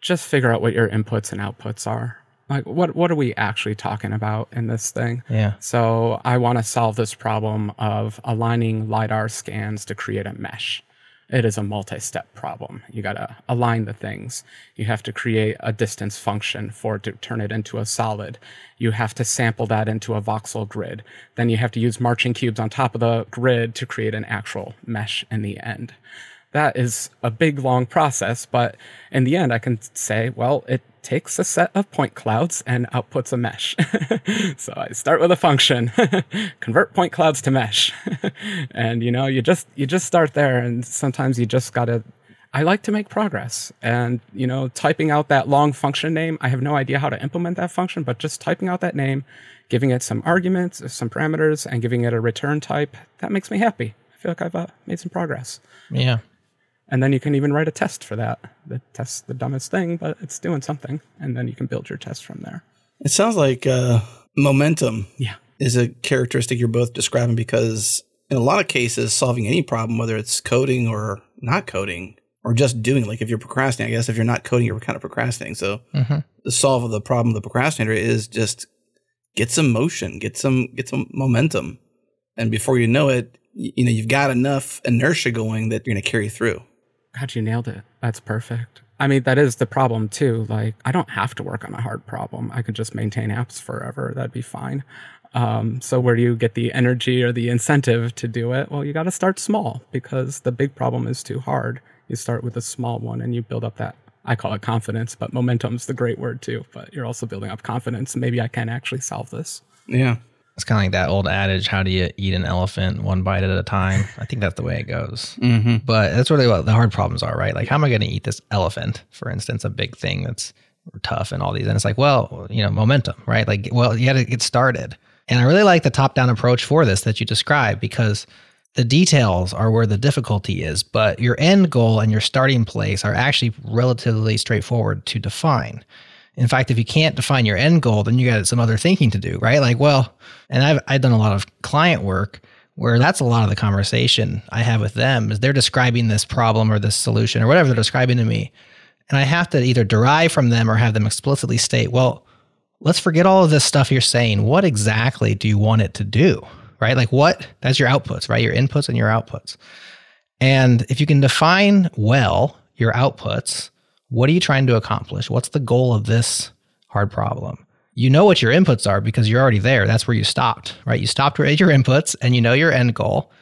just figure out what your inputs and outputs are like what what are we actually talking about in this thing? Yeah. So i want to solve this problem of aligning lidar scans to create a mesh. It is a multi-step problem. You got to align the things. You have to create a distance function for it to turn it into a solid. You have to sample that into a voxel grid. Then you have to use marching cubes on top of the grid to create an actual mesh in the end that is a big long process but in the end i can say well it takes a set of point clouds and outputs a mesh. So i start with a function convert point clouds to mesh. And you know you just you just start there and sometimes you just gotta i like to make progress. And you know typing out that long function name i have no idea how to implement that function but just typing out that name giving it some arguments some parameters and giving it a return type that makes me happy. I feel like i've uh, made some progress. Yeah and then you can even write a test for that. The test's the dumbest thing, but it's doing something. And then you can build your test from there. It sounds like uh, momentum Yeah. is a characteristic you're both describing because in a lot of cases, solving any problem, whether it's coding or not coding, or just doing, like if you're procrastinating, I guess if you're not coding, you're kind of procrastinating. So hmm the solve of the problem of the procrastinator is just get some motion, get some get some momentum, and before you know it, you know you've got enough inertia going that you're going to carry through. God, you nailed it. That's perfect. I mean, that is the problem too. Like, I don't have to work on a hard problem. I could just maintain apps forever. That'd be fine. Um, so, where do you get the energy or the incentive to do it? Well, you got to start small because the big problem is too hard. You start with a small one and you build up that. I call it confidence, but momentum's the great word too. But you're also building up confidence. Maybe I can actually solve this. Yeah. It's kind of like that old adage: "How do you eat an elephant one bite at a time?" I think that's the way it goes. Mm-hmm. But that's really what the hard problems are, right? Like, how am I going to eat this elephant? For instance, a big thing that's tough and all these, and it's like, well, you know, momentum, right? Like, well, you got to get started. And I really like the top-down approach for this that you described because the details are where the difficulty is, but your end goal and your starting place are actually relatively straightforward to define. In fact, if you can't define your end goal, then you got some other thinking to do, right? Like, well, and I've I've done a lot of client work where that's a lot of the conversation I have with them is they're describing this problem or this solution or whatever they're describing to me. And I have to either derive from them or have them explicitly state, well, let's forget all of this stuff you're saying. What exactly do you want it to do? Right? Like what that's your outputs, right? Your inputs and your outputs. And if you can define well your outputs, what are you trying to accomplish? What's the goal of this hard problem? You know what your inputs are because you're already there. That's where you stopped, right? You stopped at your inputs and you know your end goal.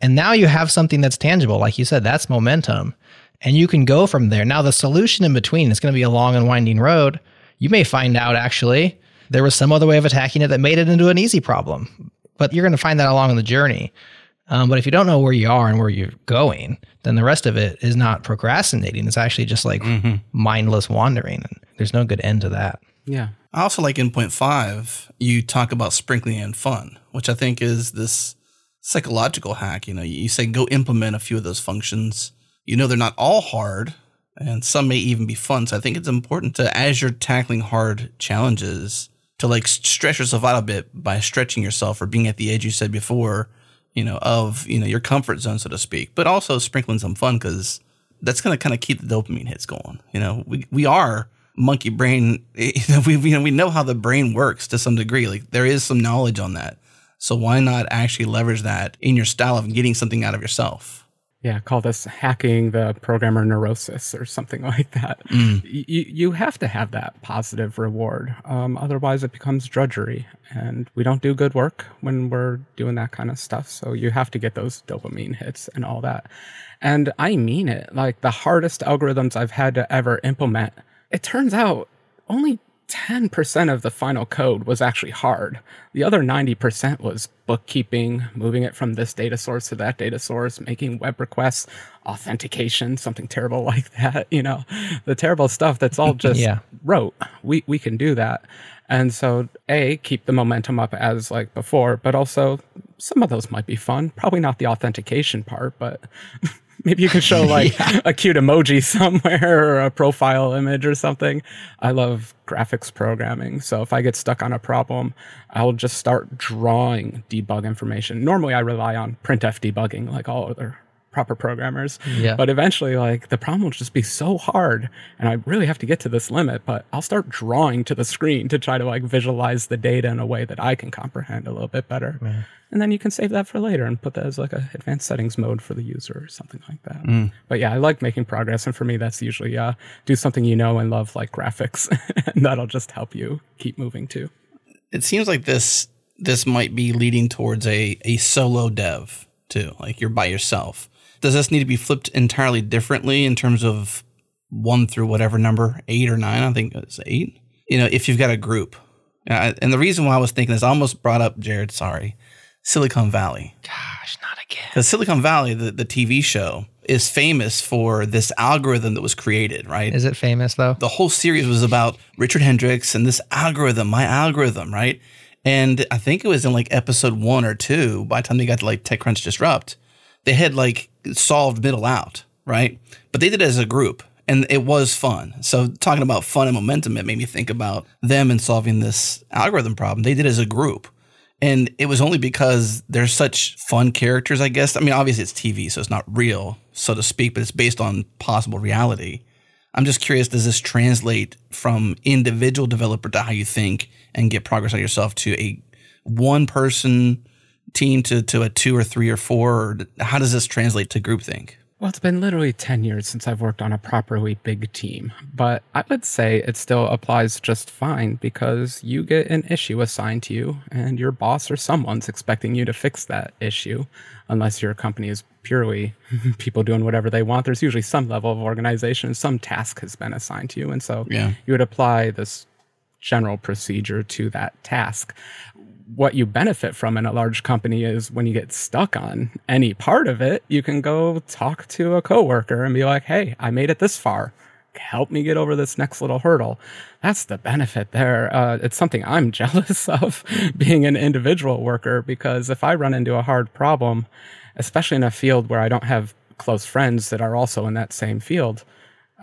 And now you have something that's tangible. Like you said, that's momentum. And you can go from there. Now, the solution in between is going to be a long and winding road. You may find out actually there was some other way of attacking it that made it into an easy problem, but you're going to find that along the journey. Um, but if you don't know where you are and where you're going, then the rest of it is not procrastinating. It's actually just like Mm-hmm. mindless wandering. And there's no good end to that. Yeah. I also like in point five, you talk about sprinkling in fun, which I think is this psychological hack. You know, you say go implement a few of those functions. You know, they're not all hard and some may even be fun. So I think it's important to, as you're tackling hard challenges, to like stretch yourself out a bit by stretching yourself or being at the edge you said before, you know, of, you know, your comfort zone, so to speak, but also sprinkling some fun because that's going to kind of keep the dopamine hits going. You know, we, we are monkey brain. You know, we, you know, we know how the brain works to some degree. Like there is some knowledge on that. So why not actually leverage that in your style of getting something out of yourself? Yeah, call this hacking the programmer neurosis or something like that. Mm. You, you have to have that positive reward. Um, otherwise, it becomes drudgery. And we don't do good work when we're doing that kind of stuff. So you have to get those dopamine hits and all that. And I mean it. Like the hardest algorithms I've had to ever implement, it turns out only 10% of the final code was actually hard. The other 90% was bookkeeping, moving it from this data source to that data source, making web requests, authentication, something terrible like that, you know, the terrible stuff that's all just Yeah. rote. We we can do that. And so A, keep the momentum up as like before, but also some of those might be fun. Probably not the authentication part, but maybe you can show like a cute emoji somewhere or a profile image or something. I love graphics programming. So if I get stuck on a problem, I'll just start drawing debug information. Normally I rely on printf debugging like all other proper programmers. Yeah. But eventually like the problem will just be so hard and I really have to get to this limit, but I'll start drawing to the screen to try to like visualize the data in a way that I can comprehend a little bit better. And then you can save that for later and put that as like a advanced settings mode for the user or something like that. But yeah, I like making progress and for me that's usually uh do something you know and love like graphics and that'll just help you keep moving too. It seems like this this might be leading towards a a solo dev too. Like you're by yourself. Does this need to be flipped entirely differently in terms of one through whatever number, eight or nine? I think it's eight. You know, if you've got a group. Uh, and the reason why I was thinking this, I almost brought up Jared. Sorry, Silicon Valley. Gosh, not again. Because Silicon Valley, the, the TV show, is famous for this algorithm that was created, right? Is it famous though? the whole series was about Richard Hendricks and this algorithm, my algorithm, right? And I think it was in like episode one or two, by the time they got to like TechCrunch Disrupt, they had like solved middle out, right? But they did it as a group and it was fun. So talking about fun and momentum, it made me think about them and solving this algorithm problem. They did as a group. And it was only because they're such fun characters, I guess. I mean, obviously it's TV, so it's not real, so to speak, but it's based on possible reality. I'm just curious, does this translate from individual developer to how you think and get progress on yourself to a one person team to, to a two or three or four? Or how does this translate to groupthink? Well, it's been literally 10 years since I've worked on a properly big team, but I would say it still applies just fine because you get an issue assigned to you and your boss or someone's expecting you to fix that issue. Unless your company is purely people doing whatever they want, there's usually some level of organization, some task has been assigned to you. And so Yeah. you would apply this general procedure to that task what you benefit from in a large company is when you get stuck on any part of it, you can go talk to a coworker and be like, "Hey, I made it this far. Help me get over this next little hurdle." That's the benefit there. Uh, it's something I'm jealous of being an individual worker because if I run into a hard problem, especially in a field where I don't have close friends that are also in that same field,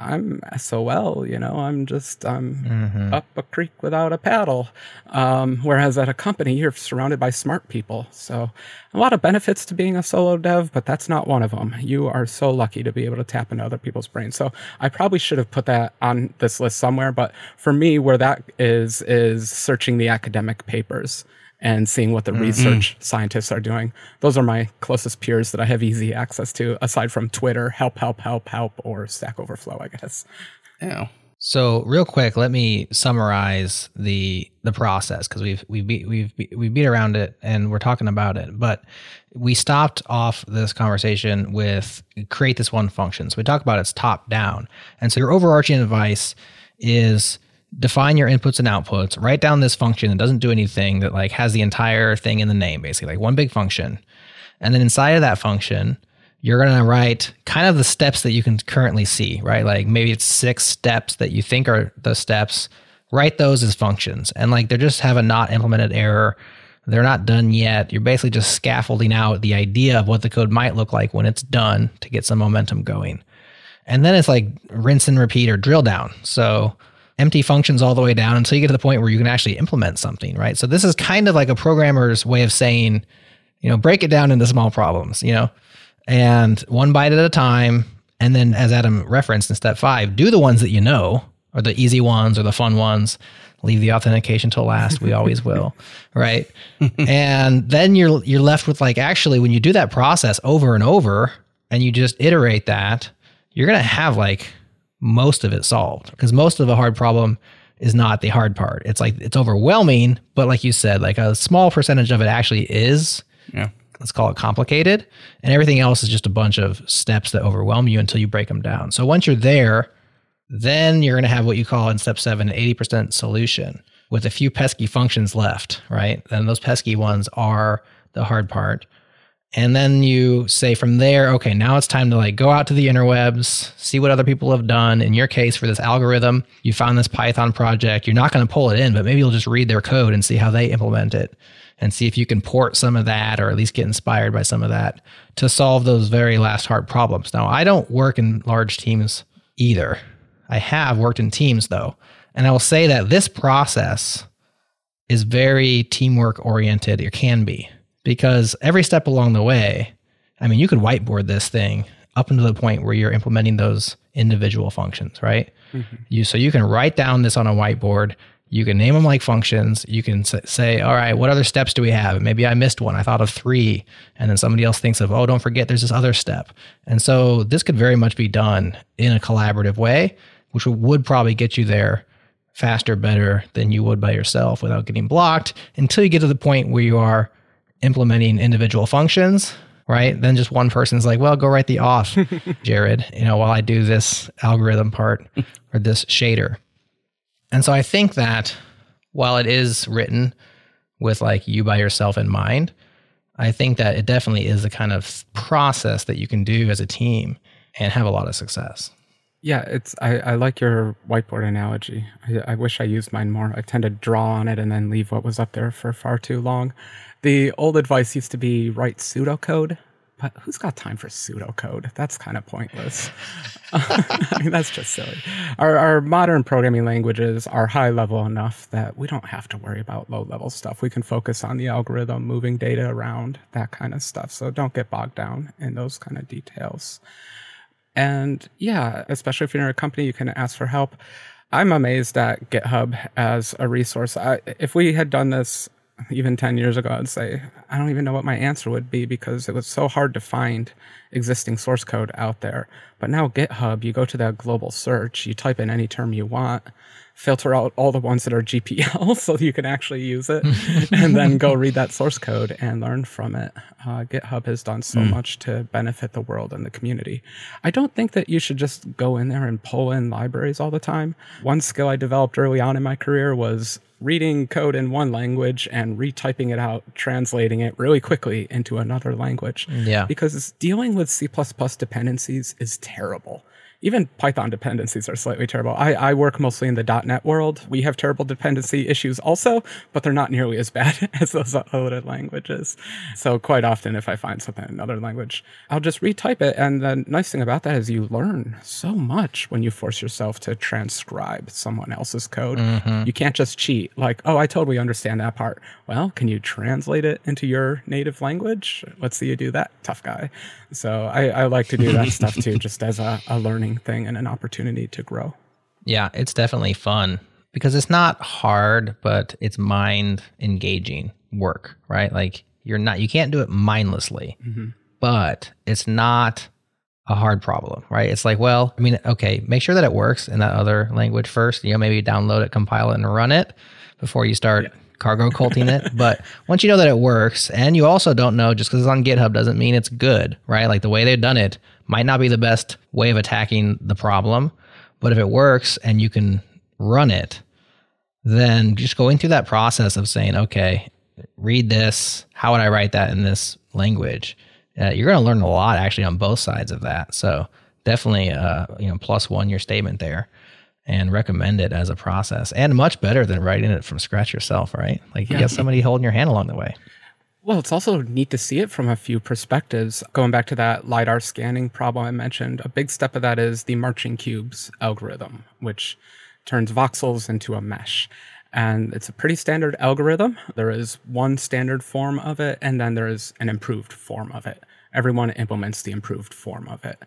I'm SOL, you know, I'm just I'm up a creek without a paddle. Um, whereas at a company, you're surrounded by smart people. So a lot of benefits to being a solo dev, but that's not one of them. You are so lucky to be able to tap into other people's brains. So I probably should have put that on this list somewhere. But for me, where that is is searching the academic papers and seeing what the mm-hmm. research scientists are doing. Those are my closest peers that I have easy access to, aside from Twitter, help, help, help, help, or Stack Overflow, I guess. Yeah. So real quick, let me summarize the the process because we've we've beat, we've be- we beat around it and we're talking about it, but we stopped off this conversation with create this one function. So we talk about it's top down, and so your overarching advice is define your inputs and outputs. Write down this function that doesn't do anything that like has the entire thing in the name, basically like one big function, and then inside of that function you're going to write kind of the steps that you can currently see, right? Like maybe it's six steps that you think are the steps. Write those as functions. And like they just have a not implemented error. They're not done yet. You're basically just scaffolding out the idea of what the code might look like when it's done to get some momentum going. And then it's like rinse and repeat or drill down. So empty functions all the way down until you get to the point where you can actually implement something, right? So this is kind of like a programmer's way of saying, you know, break it down into small problems, you know, and one bite at a time. And then, as Adam referenced in step five, do the ones that you know, or the easy ones, or the fun ones. Leave the authentication till last. We always will, right? and then you're you're left with like actually when you do that process over and over, and you just iterate that, you're gonna have like most of it solved because most of a hard problem is not the hard part. It's like it's overwhelming, but like you said, like a small percentage of it actually is Yeah. let's call it complicated and everything else is just a bunch of steps that overwhelm you until you break them down so once you're there then you're going to have what you call in step 7 an 80% solution with a few pesky functions left right and those pesky ones are the hard part and then you say from there okay now it's time to like go out to the interwebs see what other people have done in your case for this algorithm you found this python project you're not going to pull it in but maybe you'll just read their code and see how they implement it and see if you can port some of that or at least get inspired by some of that to solve those very last hard problems. Now, I don't work in large teams either. I have worked in teams though. And I will say that this process is very teamwork oriented, it can be, because every step along the way, I mean, you could whiteboard this thing up until the point where you're implementing those individual functions, right? Mm-hmm. You so you can write down this on a whiteboard. You can name them like functions. You can say, all right, what other steps do we have? Maybe I missed one. I thought of three. And then somebody else thinks of, oh, don't forget, there's this other step. And so this could very much be done in a collaborative way, which would probably get you there faster, better than you would by yourself without getting blocked until you get to the point where you are implementing individual functions. Right. Then just one person's like, well, go write the auth, Jared, you know, while I do this algorithm part or this shader. And so I think that while it is written with like you by yourself in mind, I think that it definitely is a kind of process that you can do as a team and have a lot of success. Yeah, it's I, I like your whiteboard analogy. I, I wish I used mine more. I tend to draw on it and then leave what was up there for far too long. The old advice used to be write pseudocode, but who's got time for pseudocode? That's kind of pointless. I mean, that's just silly. Our, our modern programming languages are high level enough that we don't have to worry about low level stuff. We can focus on the algorithm, moving data around, that kind of stuff. So don't get bogged down in those kind of details. And yeah, especially if you're in a company, you can ask for help. I'm amazed at GitHub as a resource. I, if we had done this even 10 years ago, I'd say, I don't even know what my answer would be because it was so hard to find existing source code out there. But now GitHub, you go to that global search, you type in any term you want, filter out all the ones that are GPL so you can actually use it, and then go read that source code and learn from it. Uh, GitHub has done so much to benefit the world and the community. I don't think that you should just go in there and pull in libraries all the time. One skill I developed early on in my career was reading code in one language and retyping it out, translating it really quickly into another language. Yeah. Because dealing with C dependencies is terrible. Even Python dependencies are slightly terrible. I, I work mostly in the .NET world. We have terrible dependency issues also, but they're not nearly as bad as those other languages. So quite often, if I find something in another language, I'll just retype it. And the nice thing about that is you learn so much when you force yourself to transcribe someone else's code. Mm-hmm. You can't just cheat like, oh, I totally understand that part. Well, can you translate it into your native language? Let's see you do that, tough guy. So I, I like to do that stuff too, just as a, a learning thing and an opportunity to grow. Yeah, it's definitely fun because it's not hard, but it's mind engaging work, right? Like you're not, you can't do it mindlessly, mm-hmm. but it's not a hard problem, right? It's like, well, I mean, okay, make sure that it works in that other language first. You know, maybe download it, compile it, and run it before you start cargo culting it. But once you know that it works, and you also don't know just because it's on GitHub doesn't mean it's good, right? Like the way they've done it might not be the best way of attacking the problem, but if it works and you can run it, then just going through that process of saying, okay, read this. How would I write that in this language? Uh, you're going to learn a lot actually on both sides of that. So definitely, uh, you know, plus one your statement there, and recommend it as a process, and much better than writing it from scratch yourself, right? Like you get somebody holding your hand along the way. Well, it's also neat to see it from a few perspectives. Going back to that LiDAR scanning problem I mentioned, a big step of that is the marching cubes algorithm, which turns voxels into a mesh. And it's a pretty standard algorithm. There is one standard form of it, and then there is an improved form of it. Everyone implements the improved form of it.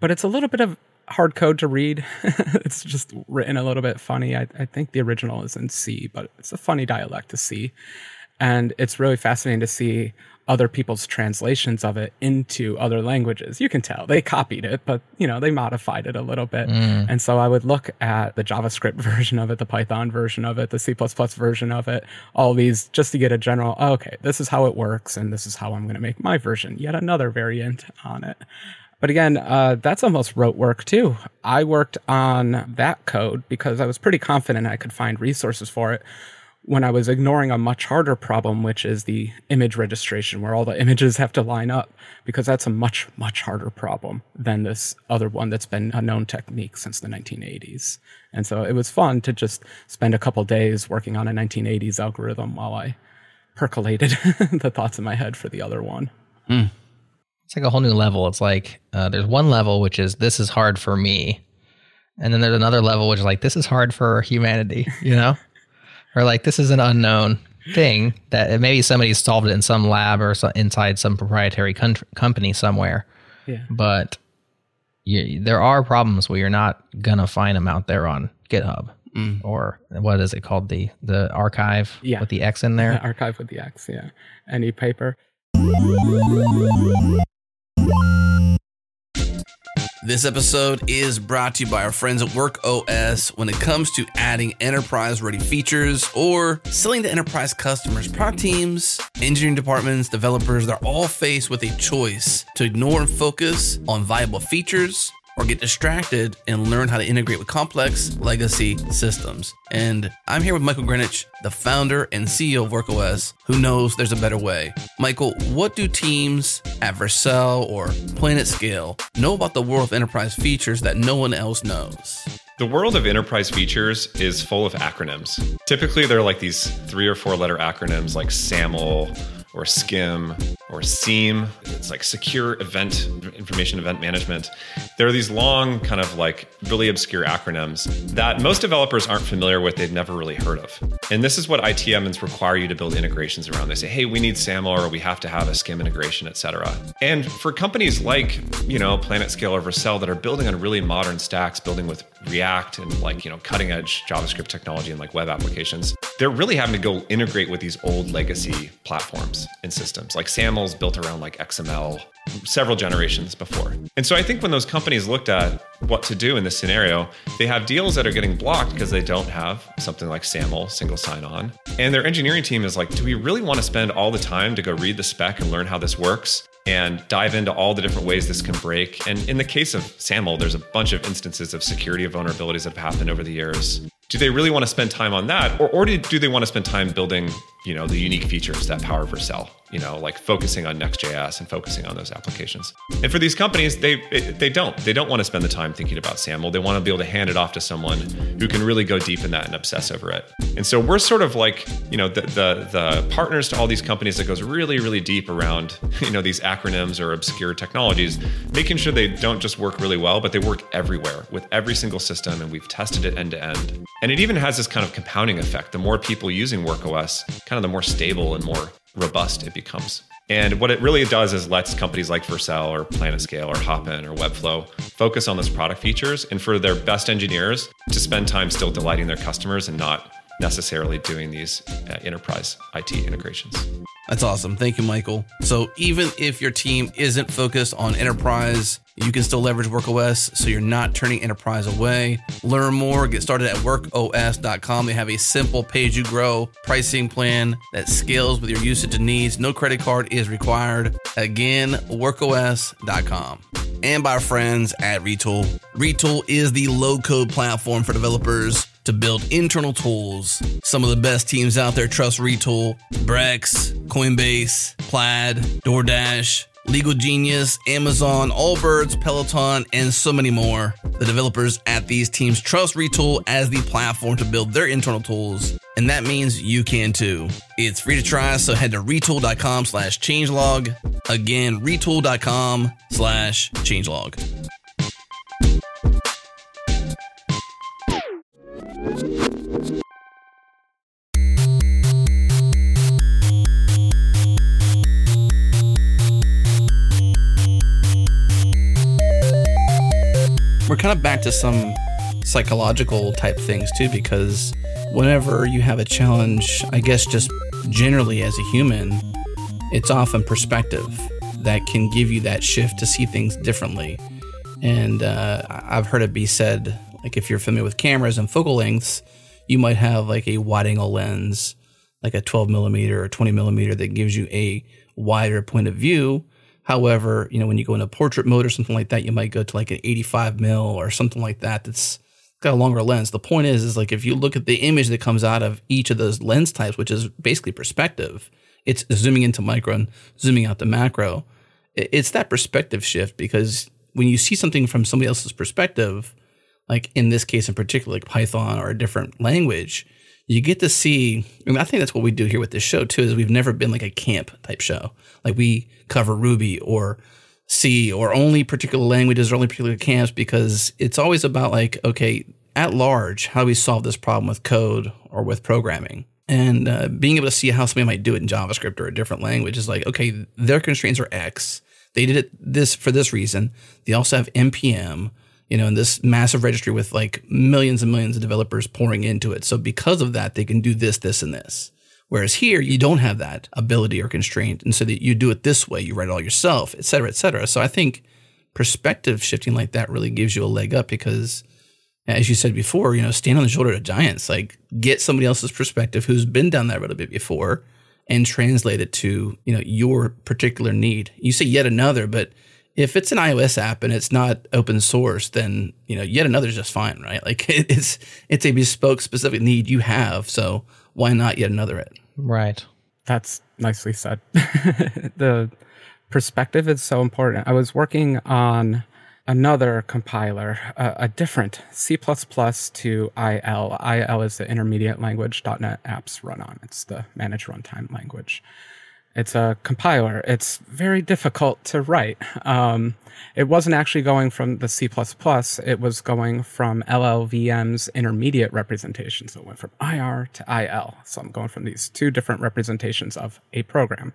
But it's a little bit of hard code to read. it's just written a little bit funny. I, I think the original is in C, but it's a funny dialect to see. And it's really fascinating to see other people's translations of it into other languages. You can tell they copied it, but you know, they modified it a little bit. And so I would look at the JavaScript version of it, the Python version of it, the C++ version of it, all these just to get a general, oh, okay, this is how it works and this is how I'm going to make my version. Yet another variant on it. But again, uh, that's almost rote work too. I worked on that code because I was pretty confident I could find resources for it when I was ignoring a much harder problem, which is the image registration, where all the images have to line up, because that's a much, much harder problem than this other one that's been a known technique since the 1980s. And so it was fun to just spend a couple days working on a 1980s algorithm while I percolated the thoughts in my head for the other one. It's like a whole new level. It's like uh, there's one level which is this is hard for me, and then there's another level which is like this is hard for humanity. You know, or like this is an unknown thing that maybe somebody solved it in some lab or so, inside some proprietary con- company somewhere. Yeah. But you, there are problems where you're not gonna find them out there on GitHub mm. or what is it called the the archive Yeah. with the X in there. Archive with the X, yeah. Any paper. This episode is brought to you by our friends at WorkOS. When it comes to adding enterprise ready features or selling to enterprise customers, product teams, engineering departments, developers, they're all faced with a choice to ignore and focus on viable features or get distracted and learn how to integrate with complex legacy systems. And I'm here with Michael Grinich, the founder and CEO of WorkOS, who knows there's a better way. Michael, what do teams at Vercel or PlanetScale know about the world of enterprise features that no one else knows? The world of enterprise features is full of acronyms. Typically, they're like these three or four letter acronyms like SAML or SCIM or SIEM. It's like secure event information event management. There are these long, kind of like really obscure acronyms that most developers aren't familiar with, they've never really heard of. And this is what IT admins require you to build integrations around. They say, hey, we need SAML or we have to have a SCIM integration, et cetera. And for companies like, you know, PlanetScale or Vercel that are building on really modern stacks, building with React and like, you know, cutting edge JavaScript technology and like web applications, they're really having to go integrate with these old legacy platforms and systems. Like SAML's built around like XML several generations before. And so I think when those companies looked at what to do in this scenario, they have deals that are getting blocked because they don't have something like SAML, single sign on. And their engineering team is like, do we really want to spend all the time to go read the spec and learn how this works? and dive into all the different ways this can break. And in the case of SAML, there's a bunch of instances of security vulnerabilities that have happened over the years. Do they really want to spend time on that, or, or do, do they want to spend time building, you know, the unique features that power Vercel? You know, like focusing on Next.js and focusing on those applications. And for these companies, they they don't they don't want to spend the time thinking about SAML. They want to be able to hand it off to someone who can really go deep in that and obsess over it. And so we're sort of like, you know, the the, the partners to all these companies that goes really really deep around, you know, these acronyms or obscure technologies, making sure they don't just work really well, but they work everywhere with every single system, and we've tested it end to end. And it even has this kind of compounding effect. The more people using WorkOS, kind of the more stable and more robust it becomes. And what it really does is lets companies like Vercel or PlanetScale or Hopin or Webflow focus on those product features and for their best engineers to spend time still delighting their customers and not necessarily doing these uh, enterprise IT integrations. That's awesome. Thank you, Michael. So, even if your team isn't focused on enterprise, you can still leverage WorkOS so you're not turning enterprise away. Learn more, get started at workos.com. They have a simple pay as you grow pricing plan that scales with your usage and needs. No credit card is required. Again, workos.com. And by our friends at Retool. Retool is the low code platform for developers to build internal tools. Some of the best teams out there trust Retool, Brex, Coinbase, Plaid, DoorDash, Legal Genius, Amazon, Allbirds, Peloton, and so many more. The developers at these teams trust Retool as the platform to build their internal tools, and that means you can too. It's free to try, so head to retool.com slash changelog. Again, retool.com slash changelog. We're kind of back to some psychological type things too, because whenever you have a challenge, I guess just generally as a human, it's often perspective that can give you that shift to see things differently. And uh, I've heard it be said, like if you're familiar with cameras and focal lengths, you might have like a wide angle lens, like a 12 millimeter or 20 millimeter that gives you a wider point of view However, you know, when you go into portrait mode or something like that, you might go to like an 85 mil or something like that. That's got a longer lens. The point is, is like if you look at the image that comes out of each of those lens types, which is basically perspective, it's zooming into micro and zooming out to macro. It's that perspective shift because when you see something from somebody else's perspective, like in this case in particular, like Python or a different language, you get to see, and I think that's what we do here with this show too, is we've never been like a camp type show. Like we cover Ruby or C or only particular languages or only particular camps because it's always about like, okay, at large, how do we solve this problem with code or with programming? And uh, being able to see how somebody might do it in JavaScript or a different language is like, okay, their constraints are X. They did it this for this reason. They also have npm you know, in this massive registry with like millions and millions of developers pouring into it. So because of that, they can do this, this, and this. Whereas here, you don't have that ability or constraint. And so that you do it this way, you write it all yourself, et cetera, et cetera. So I think perspective shifting like that really gives you a leg up because as you said before, you know, stand on the shoulder of giants, like get somebody else's perspective who's been down that road a bit before and translate it to, you know, your particular need. You say yet another, but if it's an iOS app and it's not open source, then you know yet another is just fine, right? Like it's it's a bespoke specific need you have, so why not yet another it? Right. That's nicely said. the perspective is so important. I was working on another compiler, a different C++ to IL. IL is the intermediate language .NET apps run on. It's the managed runtime language. It's a compiler. It's very difficult to write. Um, it wasn't actually going from the C++, it was going from LLVM's intermediate representation. So it went from IR to IL. So I'm going from these two different representations of a program.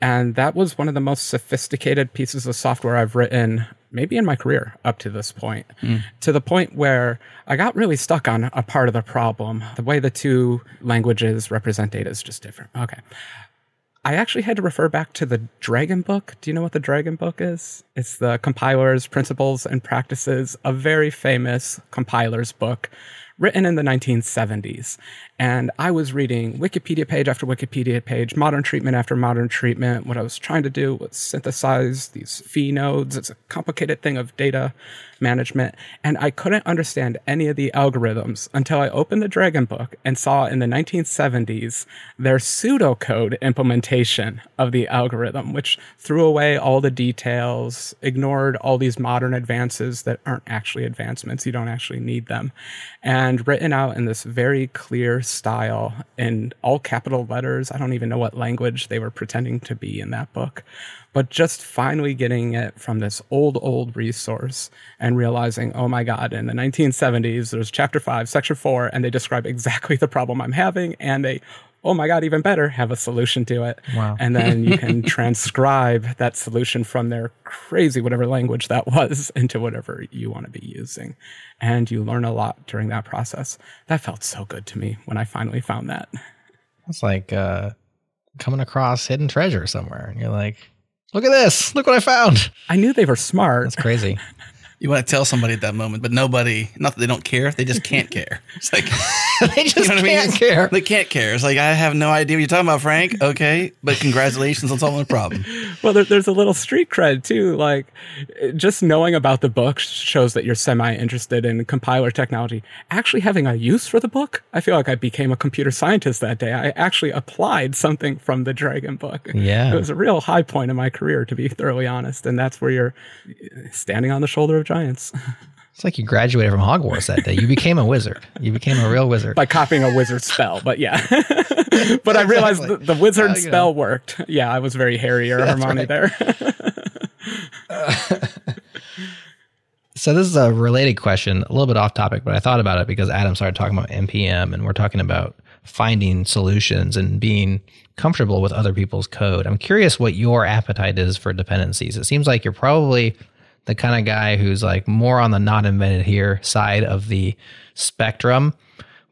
And that was one of the most sophisticated pieces of software I've written, maybe in my career up to this point, mm. to the point where I got really stuck on a part of the problem. The way the two languages represent data is just different. Okay. I actually had to refer back to the Dragon Book. Do you know what the Dragon Book is? It's the compiler's principles and practices, a very famous compiler's book written in the 1970s. And I was reading Wikipedia page after Wikipedia page, modern treatment after modern treatment. What I was trying to do was synthesize these phi nodes. It's a complicated thing of data management. And I couldn't understand any of the algorithms until I opened the Dragon Book and saw in the 1970s their pseudocode implementation of the algorithm, which threw away all the details, ignored all these modern advances that aren't actually advancements. You don't actually need them. And written out in this very clear style in all capital letters. I don't even know what language they were pretending to be in that book but just finally getting it from this old, old resource and realizing, oh my God, in the 1970s, there's chapter five, section four, and they describe exactly the problem I'm having. And they, oh my God, even better, have a solution to it. Wow. And then you can transcribe that solution from their crazy, whatever language that was, into whatever you want to be using. And you learn a lot during that process. That felt so good to me when I finally found that. It's like uh, coming across hidden treasure somewhere. And you're like, Look at this. Look what I found. I knew they were smart. That's crazy. You want to tell somebody at that moment, but nobody, not that they don't care, they just can't care. It's like, they just you know can't I mean? care. They can't care. It's like, I have no idea what you're talking about, Frank. Okay. But congratulations on solving the problem. well, there, there's a little street cred too. Like, just knowing about the book shows that you're semi interested in compiler technology. Actually, having a use for the book, I feel like I became a computer scientist that day. I actually applied something from the Dragon book. Yeah. It was a real high point in my career, to be thoroughly honest. And that's where you're standing on the shoulder of giants. It's like you graduated from Hogwarts that day. You became a wizard. You became a real wizard by copying a wizard spell. But yeah, but I realized the, the wizard uh, spell know. worked. Yeah, I was very Harry or Hermione right. there. so this is a related question, a little bit off topic, but I thought about it because Adam started talking about npm, and we're talking about finding solutions and being comfortable with other people's code. I'm curious what your appetite is for dependencies. It seems like you're probably the kind of guy who's like more on the not invented here side of the spectrum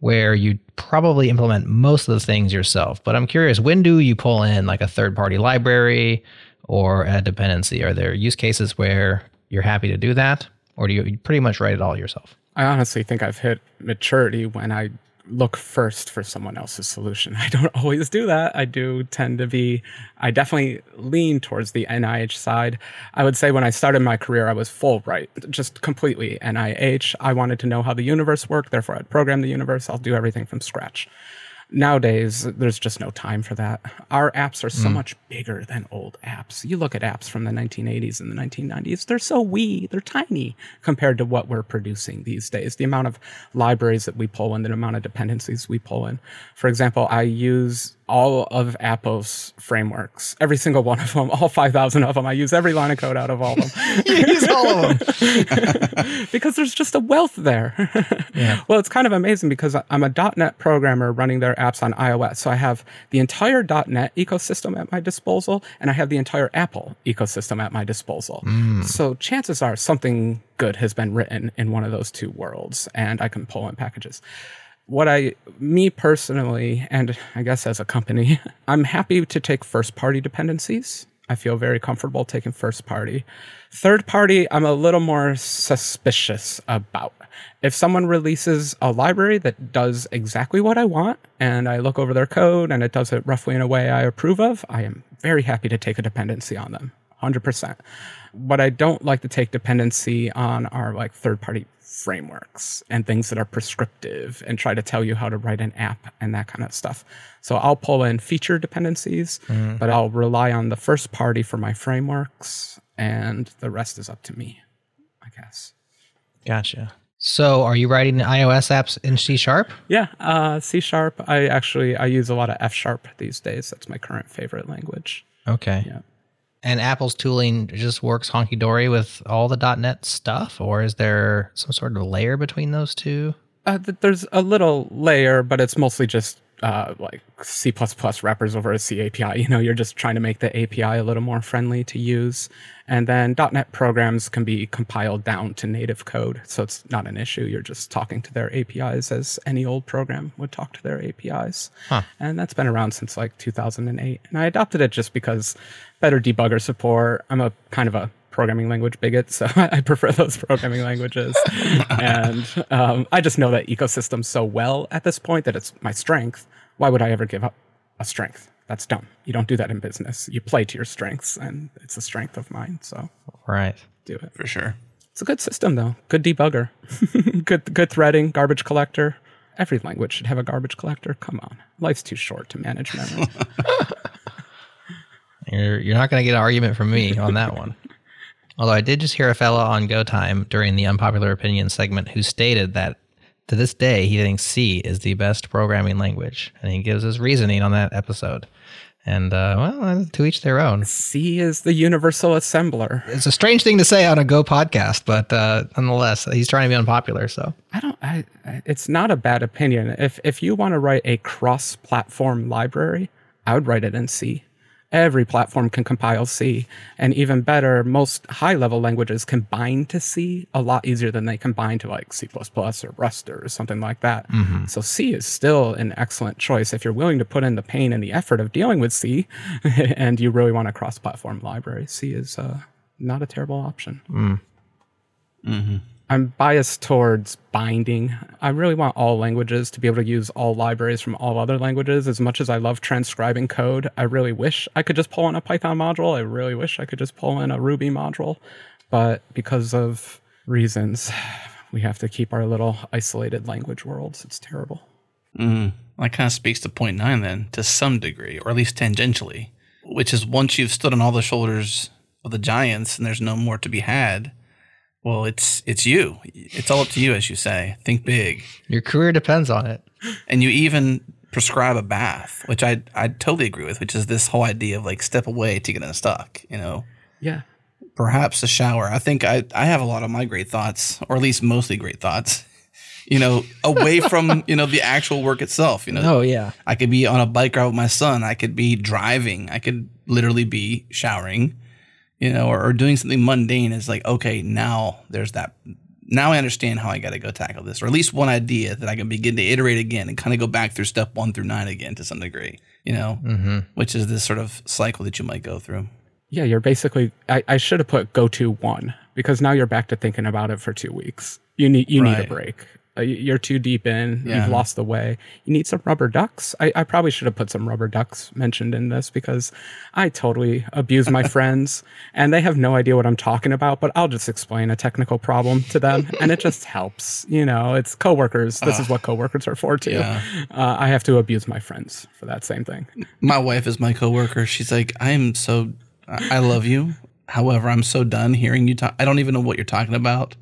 where you probably implement most of the things yourself. But I'm curious, when do you pull in like a third party library or a dependency? Are there use cases where you're happy to do that? Or do you pretty much write it all yourself? I honestly think I've hit maturity when I look first for someone else's solution. I don't always do that. I do tend to be, I definitely lean towards the NIH side. I would say when I started my career, I was full right, just completely NIH. I wanted to know how the universe worked, therefore I'd program the universe. I'll do everything from scratch nowadays there's just no time for that. Our apps are so mm. much bigger than old apps. You look at apps from the 1980s and the 1990s they're so wee they're tiny compared to what we're producing these days. The amount of libraries that we pull in the amount of dependencies we pull in. For example i use all of Apple's frameworks, every single one of them, all 5,000 of them. I use every line of code out of all of them. use all of them. because there's just a wealth there. yeah. Well, it's kind of amazing because I'm a .NET programmer running their apps on iOS. So I have the entire .NET ecosystem at my disposal, and I have the entire Apple ecosystem at my disposal. Mm. So chances are something good has been written in one of those two worlds, and I can pull in packages what I, me personally, and I guess as a company, I'm happy to take first party dependencies. I feel very comfortable taking first party. Third party, I'm a little more suspicious about. If someone releases a library that does exactly what I want, and I look over their code and it does it roughly in a way I approve of, I am very happy to take a dependency on them. 100%. What I don't like to take dependency on are like third party frameworks and things that are prescriptive and try to tell you how to write an app and that kind of stuff. So I'll pull in feature dependencies, mm-hmm. but I'll rely on the first party for my frameworks and the rest is up to me, I guess. Gotcha. So, are you writing iOS apps in C sharp? Yeah, uh, C sharp. I actually I use a lot of F sharp these days. That's my current favorite language. Okay. Yeah. And Apple's tooling just works honky dory with all the .NET stuff, or is there some sort of layer between those two? Uh, th- there's a little layer, but it's mostly just uh, like C++ wrappers over a C API. You know, you're just trying to make the API a little more friendly to use. And then .NET programs can be compiled down to native code, so it's not an issue. You're just talking to their APIs as any old program would talk to their APIs. Huh. And that's been around since like 2008. And I adopted it just because better debugger support. I'm a kind of a programming language bigot, so I prefer those programming languages. and um, I just know that ecosystem so well at this point that it's my strength. Why would I ever give up a strength? That's dumb. You don't do that in business. You play to your strengths, and it's a strength of mine. So Right. do it. For sure. It's a good system, though. Good debugger, good good threading, garbage collector. Every language should have a garbage collector. Come on, life's too short to manage memory. You're, you're not going to get an argument from me on that one. Although I did just hear a fella on Go Time during the unpopular opinion segment who stated that to this day he thinks C is the best programming language, and he gives his reasoning on that episode. And uh, well, to each their own. C is the universal assembler. It's a strange thing to say on a Go podcast, but uh, nonetheless, he's trying to be unpopular. So I don't. I, I- it's not a bad opinion. If if you want to write a cross-platform library, I would write it in C. Every platform can compile C, and even better, most high-level languages can bind to C a lot easier than they can bind to like C++ or Rust or something like that. Mm-hmm. So C is still an excellent choice if you're willing to put in the pain and the effort of dealing with C, and you really want a cross-platform library. C is uh, not a terrible option. Mm. Mm-hmm. I'm biased towards binding. I really want all languages to be able to use all libraries from all other languages. As much as I love transcribing code, I really wish I could just pull in a Python module. I really wish I could just pull in a Ruby module. But because of reasons, we have to keep our little isolated language worlds. It's terrible. Mm-hmm. That kind of speaks to point nine then, to some degree, or at least tangentially, which is once you've stood on all the shoulders of the giants and there's no more to be had, well, it's it's you. It's all up to you, as you say. Think big. your career depends on it. And you even prescribe a bath, which I I totally agree with, which is this whole idea of like step away to get unstuck, you know. Yeah. Perhaps a shower. I think I, I have a lot of my great thoughts, or at least mostly great thoughts, you know, away from, you know, the actual work itself. You know, Oh yeah, I could be on a bike ride with my son. I could be driving. I could literally be showering, you know, or, or doing something mundane. Is like, okay, now there's that. Now I understand how I got to go tackle this, or at least one idea that I can begin to iterate again and kind of go back through step one through nine again to some degree, you know, mm-hmm. which is this sort of cycle that you might go through. Yeah, you're basically. I, I should have put go to one because now you're back to thinking about it for two weeks. You need you need a break. Uh, You're too deep in. Yeah. You've lost the way. You need some rubber ducks. I, I probably should have put some rubber ducks mentioned in this because I totally abuse my friends and they have no idea what I'm talking about. But I'll just explain a technical problem to them and it just helps. You know, it's coworkers. This is what coworkers are for too. Yeah. Uh, I have to abuse my friends for that same thing. My wife is my coworker. She's like, I am so, I love you. However, I'm so done hearing you talk. I don't even know what you're talking about.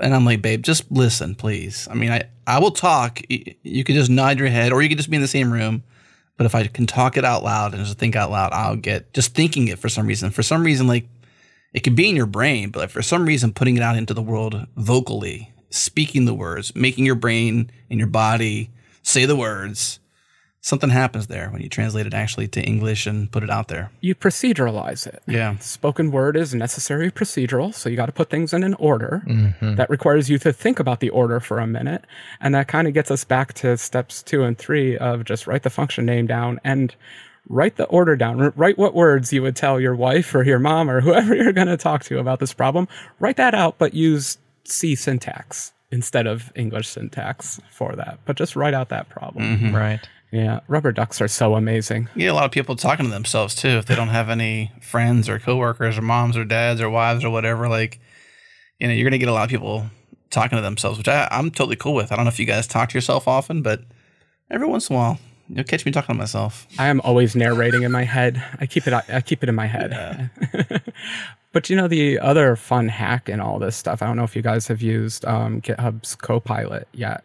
And I'm like, babe, just listen, please. I mean, I, I will talk. You could just nod your head or you could just be in the same room. But if I can talk it out loud and just think out loud, I'll get just thinking it for some reason. For some reason, like it could be in your brain, but for some reason, putting it out into the world vocally, speaking the words, making your brain and your body say the words, something happens there when you translate it actually to English and put it out there. You proceduralize it. Yeah. spoken word is necessary procedural so you got to put things in an order Mm-hmm. that requires you to think about the order for a minute and that kind of gets us back to steps two and three of just write the function name down and write the order down R- write what words you would tell your wife or your mom or whoever you're going to talk to about this problem write that out but use c syntax instead of english syntax for that but just write out that problem right. Yeah rubber ducks are so amazing You get a lot of people talking to themselves too if they don't have any friends or coworkers or moms or dads or wives or whatever. Like, you know, you're gonna get a lot of people talking to themselves, which I, I'm totally cool with. I don't know if you guys talk to yourself often, but every once in a while, you'll catch me talking to myself. I am always narrating in my head. I keep it. I keep it in my head. But you know, the other fun hack in all this stuff, I don't know if you guys have used um, GitHub's Copilot yet,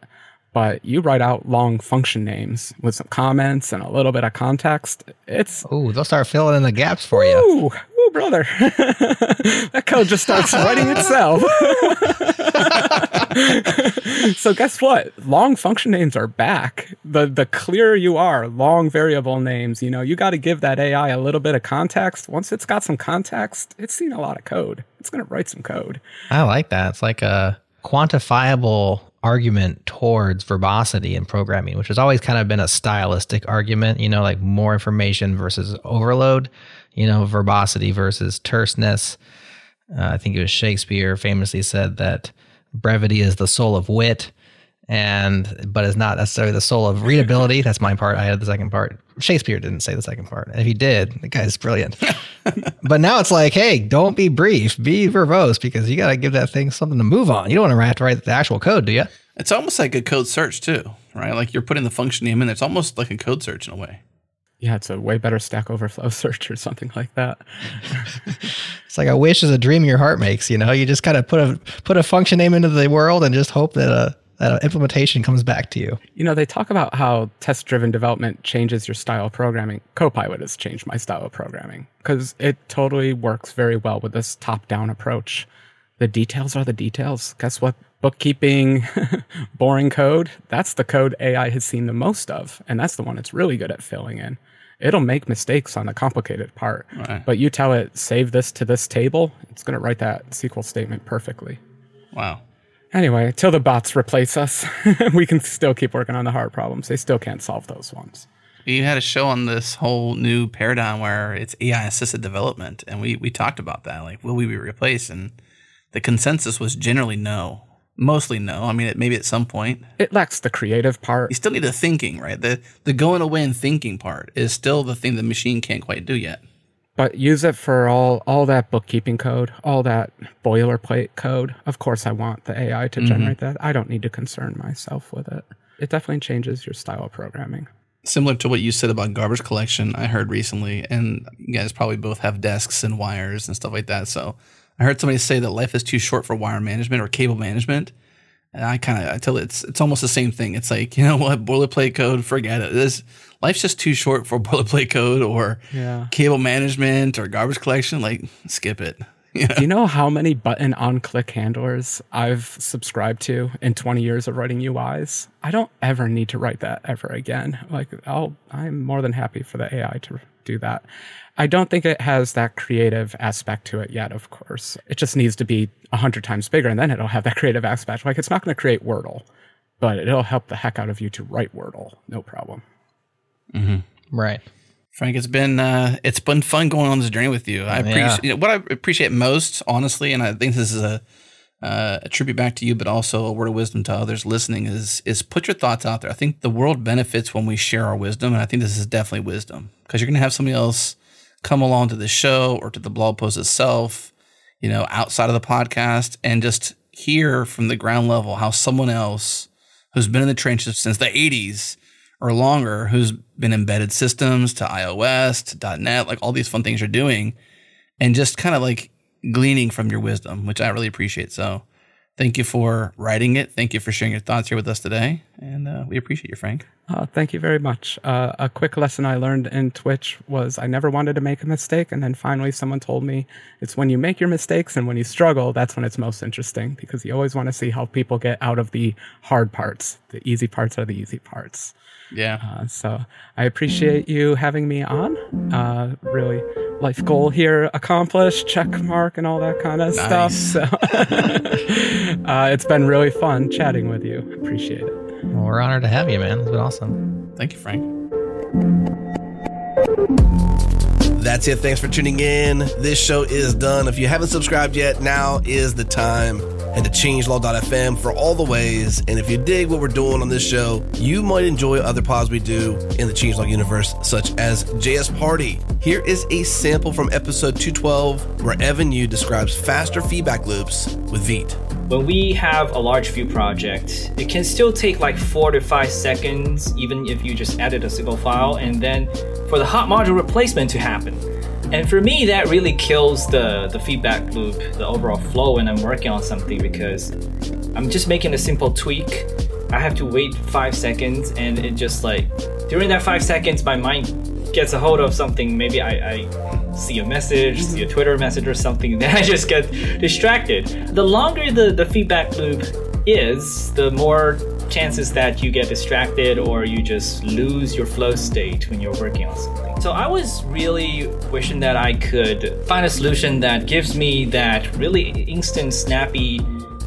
but you write out long function names with some comments and a little bit of context. It's Oh, they'll start filling in the gaps for you. ooh, ooh, brother, that code just starts writing itself. so guess what? Long function names are back. The the clearer you are, long variable names. You know, you got to give that AI a little bit of context. Once it's got some context, it's seen a lot of code. It's gonna write some code. I like that. It's like a quantifiable argument towards verbosity in programming, which has always kind of been a stylistic argument, you know, like more information versus overload, you know, verbosity versus terseness. Uh, I think it was Shakespeare famously said that brevity is the soul of wit and but is not necessarily the soul of readability. That's my part. I had the second part. Shakespeare didn't say the second part. And if he did, the guy's brilliant. but now it's like, hey, don't be brief, be verbose because you got to give that thing something to move on. You don't want to have to write the actual code, do you? It's almost like a code search too, right? Like you're putting the function name in there. It's almost like a code search in a way. Yeah, it's a way better Stack Overflow search or something like that. It's like a wish is a dream your heart makes. You know, you just kind of put a put a function name into the world and just hope that a that implementation comes back to you. You know, they talk about how test driven development changes your style of programming. Copilot has changed my style of programming because it totally works very well with this top down approach. The details are the details. Guess what? Bookkeeping, boring code, that's the code AI has seen the most of. And that's the one it's really good at filling in. It'll make mistakes on the complicated part. Right. But you tell it, save this to this table, it's going to write that SQL statement perfectly. Wow. Anyway, till the bots replace us, we can still keep working on the hard problems. They still can't solve those ones. You had a show on this whole new paradigm where it's AI assisted development, and we we talked about that. Like, will we be replaced? And the consensus was generally no, mostly no. I mean, it, maybe at some point It lacks the creative part. you still need the thinking, right? The the going away and thinking part is still the thing the machine can't quite do yet. But use it for all all that bookkeeping code, all that boilerplate code. Of course, I want the AI to mm-hmm. generate that. I don't need to concern myself with it. It definitely changes your style of programming. Similar to what you said about garbage collection, I heard recently, and you guys probably both have desks and wires and stuff like that. So I heard somebody say that life is too short for wire management or cable management. And I kind of I tell it it's it's almost the same thing. It's like you know what boilerplate code, forget it. This life's just too short for boilerplate code or Yeah. cable management or garbage collection. Like skip it. Yeah. Do you know how many button on click handlers I've subscribed to in 20 years of writing UIs? I don't ever need to write that ever again. Like I'll I'm more than happy for the AI to do that. I don't think it has that creative aspect to it yet, of course. It just needs to be 100 times bigger and then it'll have that creative aspect. Like it's not going to create Wordle, but it'll help the heck out of you to write Wordle. No problem. Right. Frank, it's been uh, it's been fun going on this journey with you. I appreciate Yeah. you know, what I appreciate most, honestly, and I think this is a uh, a tribute back to you, but also a word of wisdom to others listening. Is is put your thoughts out there. I think the world benefits when we share our wisdom, and I think this is definitely wisdom because you're going to have somebody else come along to the show or to the blog post itself, you know, outside of the podcast, and just hear from the ground level how someone else who's been in the trenches since the 80s or longer who's been embedded systems to iOS to .NET, like all these fun things you're doing, and just kind of like gleaning from your wisdom, which I really appreciate. So, thank you for writing it. Thank you for sharing your thoughts here with us today, and uh, we appreciate you, Frank. Uh, thank you very much. Uh, a quick lesson I learned in Twitch was I never wanted to make a mistake. And then finally, someone told me it's when you make your mistakes and when you struggle, that's when it's most interesting because you always want to see how people get out of the hard parts. The easy parts are the easy parts. Yeah, Uh, so I appreciate you having me on. Uh, really, life goal here accomplished, check mark, and all that kind of stuff. So uh, it's been really fun chatting with you. Appreciate it. Well, we're honored to have you, man. It's been awesome. thank you, Frank. That's it. Thanks for tuning in. This show is done. If you haven't subscribed yet, now is the time. And to changelog.fm for all the ways. And if you dig what we're doing on this show, you might enjoy other pods we do in the Changelog universe, such as JS Party. Here is a sample from episode 212 where Evan You describes faster feedback loops with Vite. When we have a large Vue project, it can still take like four to five seconds, even if you just edit a single file, and then for the hot module replacement to happen. And for me, that really kills the, the feedback loop, the overall flow when I'm working on something because I'm just making a simple tweak. I have to wait five seconds, and it just like during that five seconds, my mind gets a hold of something. Maybe I, I see a message, see a Twitter message or something, and then I just get distracted. The longer the, the feedback loop is, the more chances that you get distracted or you just lose your flow state when you're working on something. So I was really wishing that I could find a solution that gives me that really instant, snappy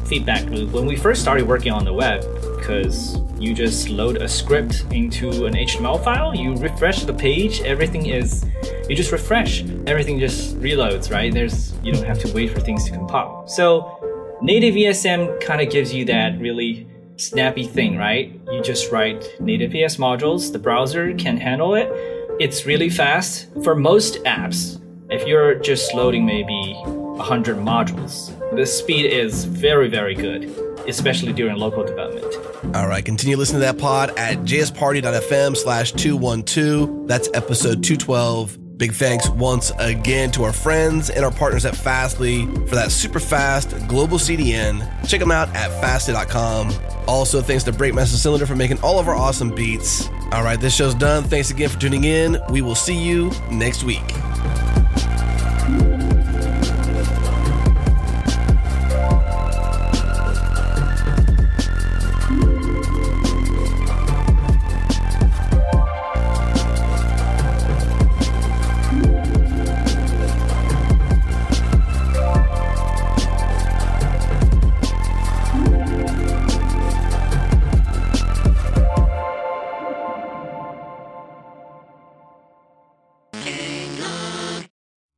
feedback loop when we first started working on the web because you just load a script into an HTML file, you refresh the page, everything is you just refresh, everything just reloads, right? There's you don't have to wait for things to compile. So native ESM kind of gives you that really snappy thing, right? You just write native ES modules, the browser can handle it. It's really fast for most apps. If you're just loading maybe 100 modules, the speed is very, very good, especially during local development. All right, continue listening to that pod at jsparty.fm slash 212. That's episode 212. Big thanks once again to our friends and our partners at Fastly for that super fast global CDN. Check them out at fastly.com. Also, thanks to Breakmaster Cylinder for making all of our awesome beats. All right, this show's done. Thanks again for tuning in. We will see you next week.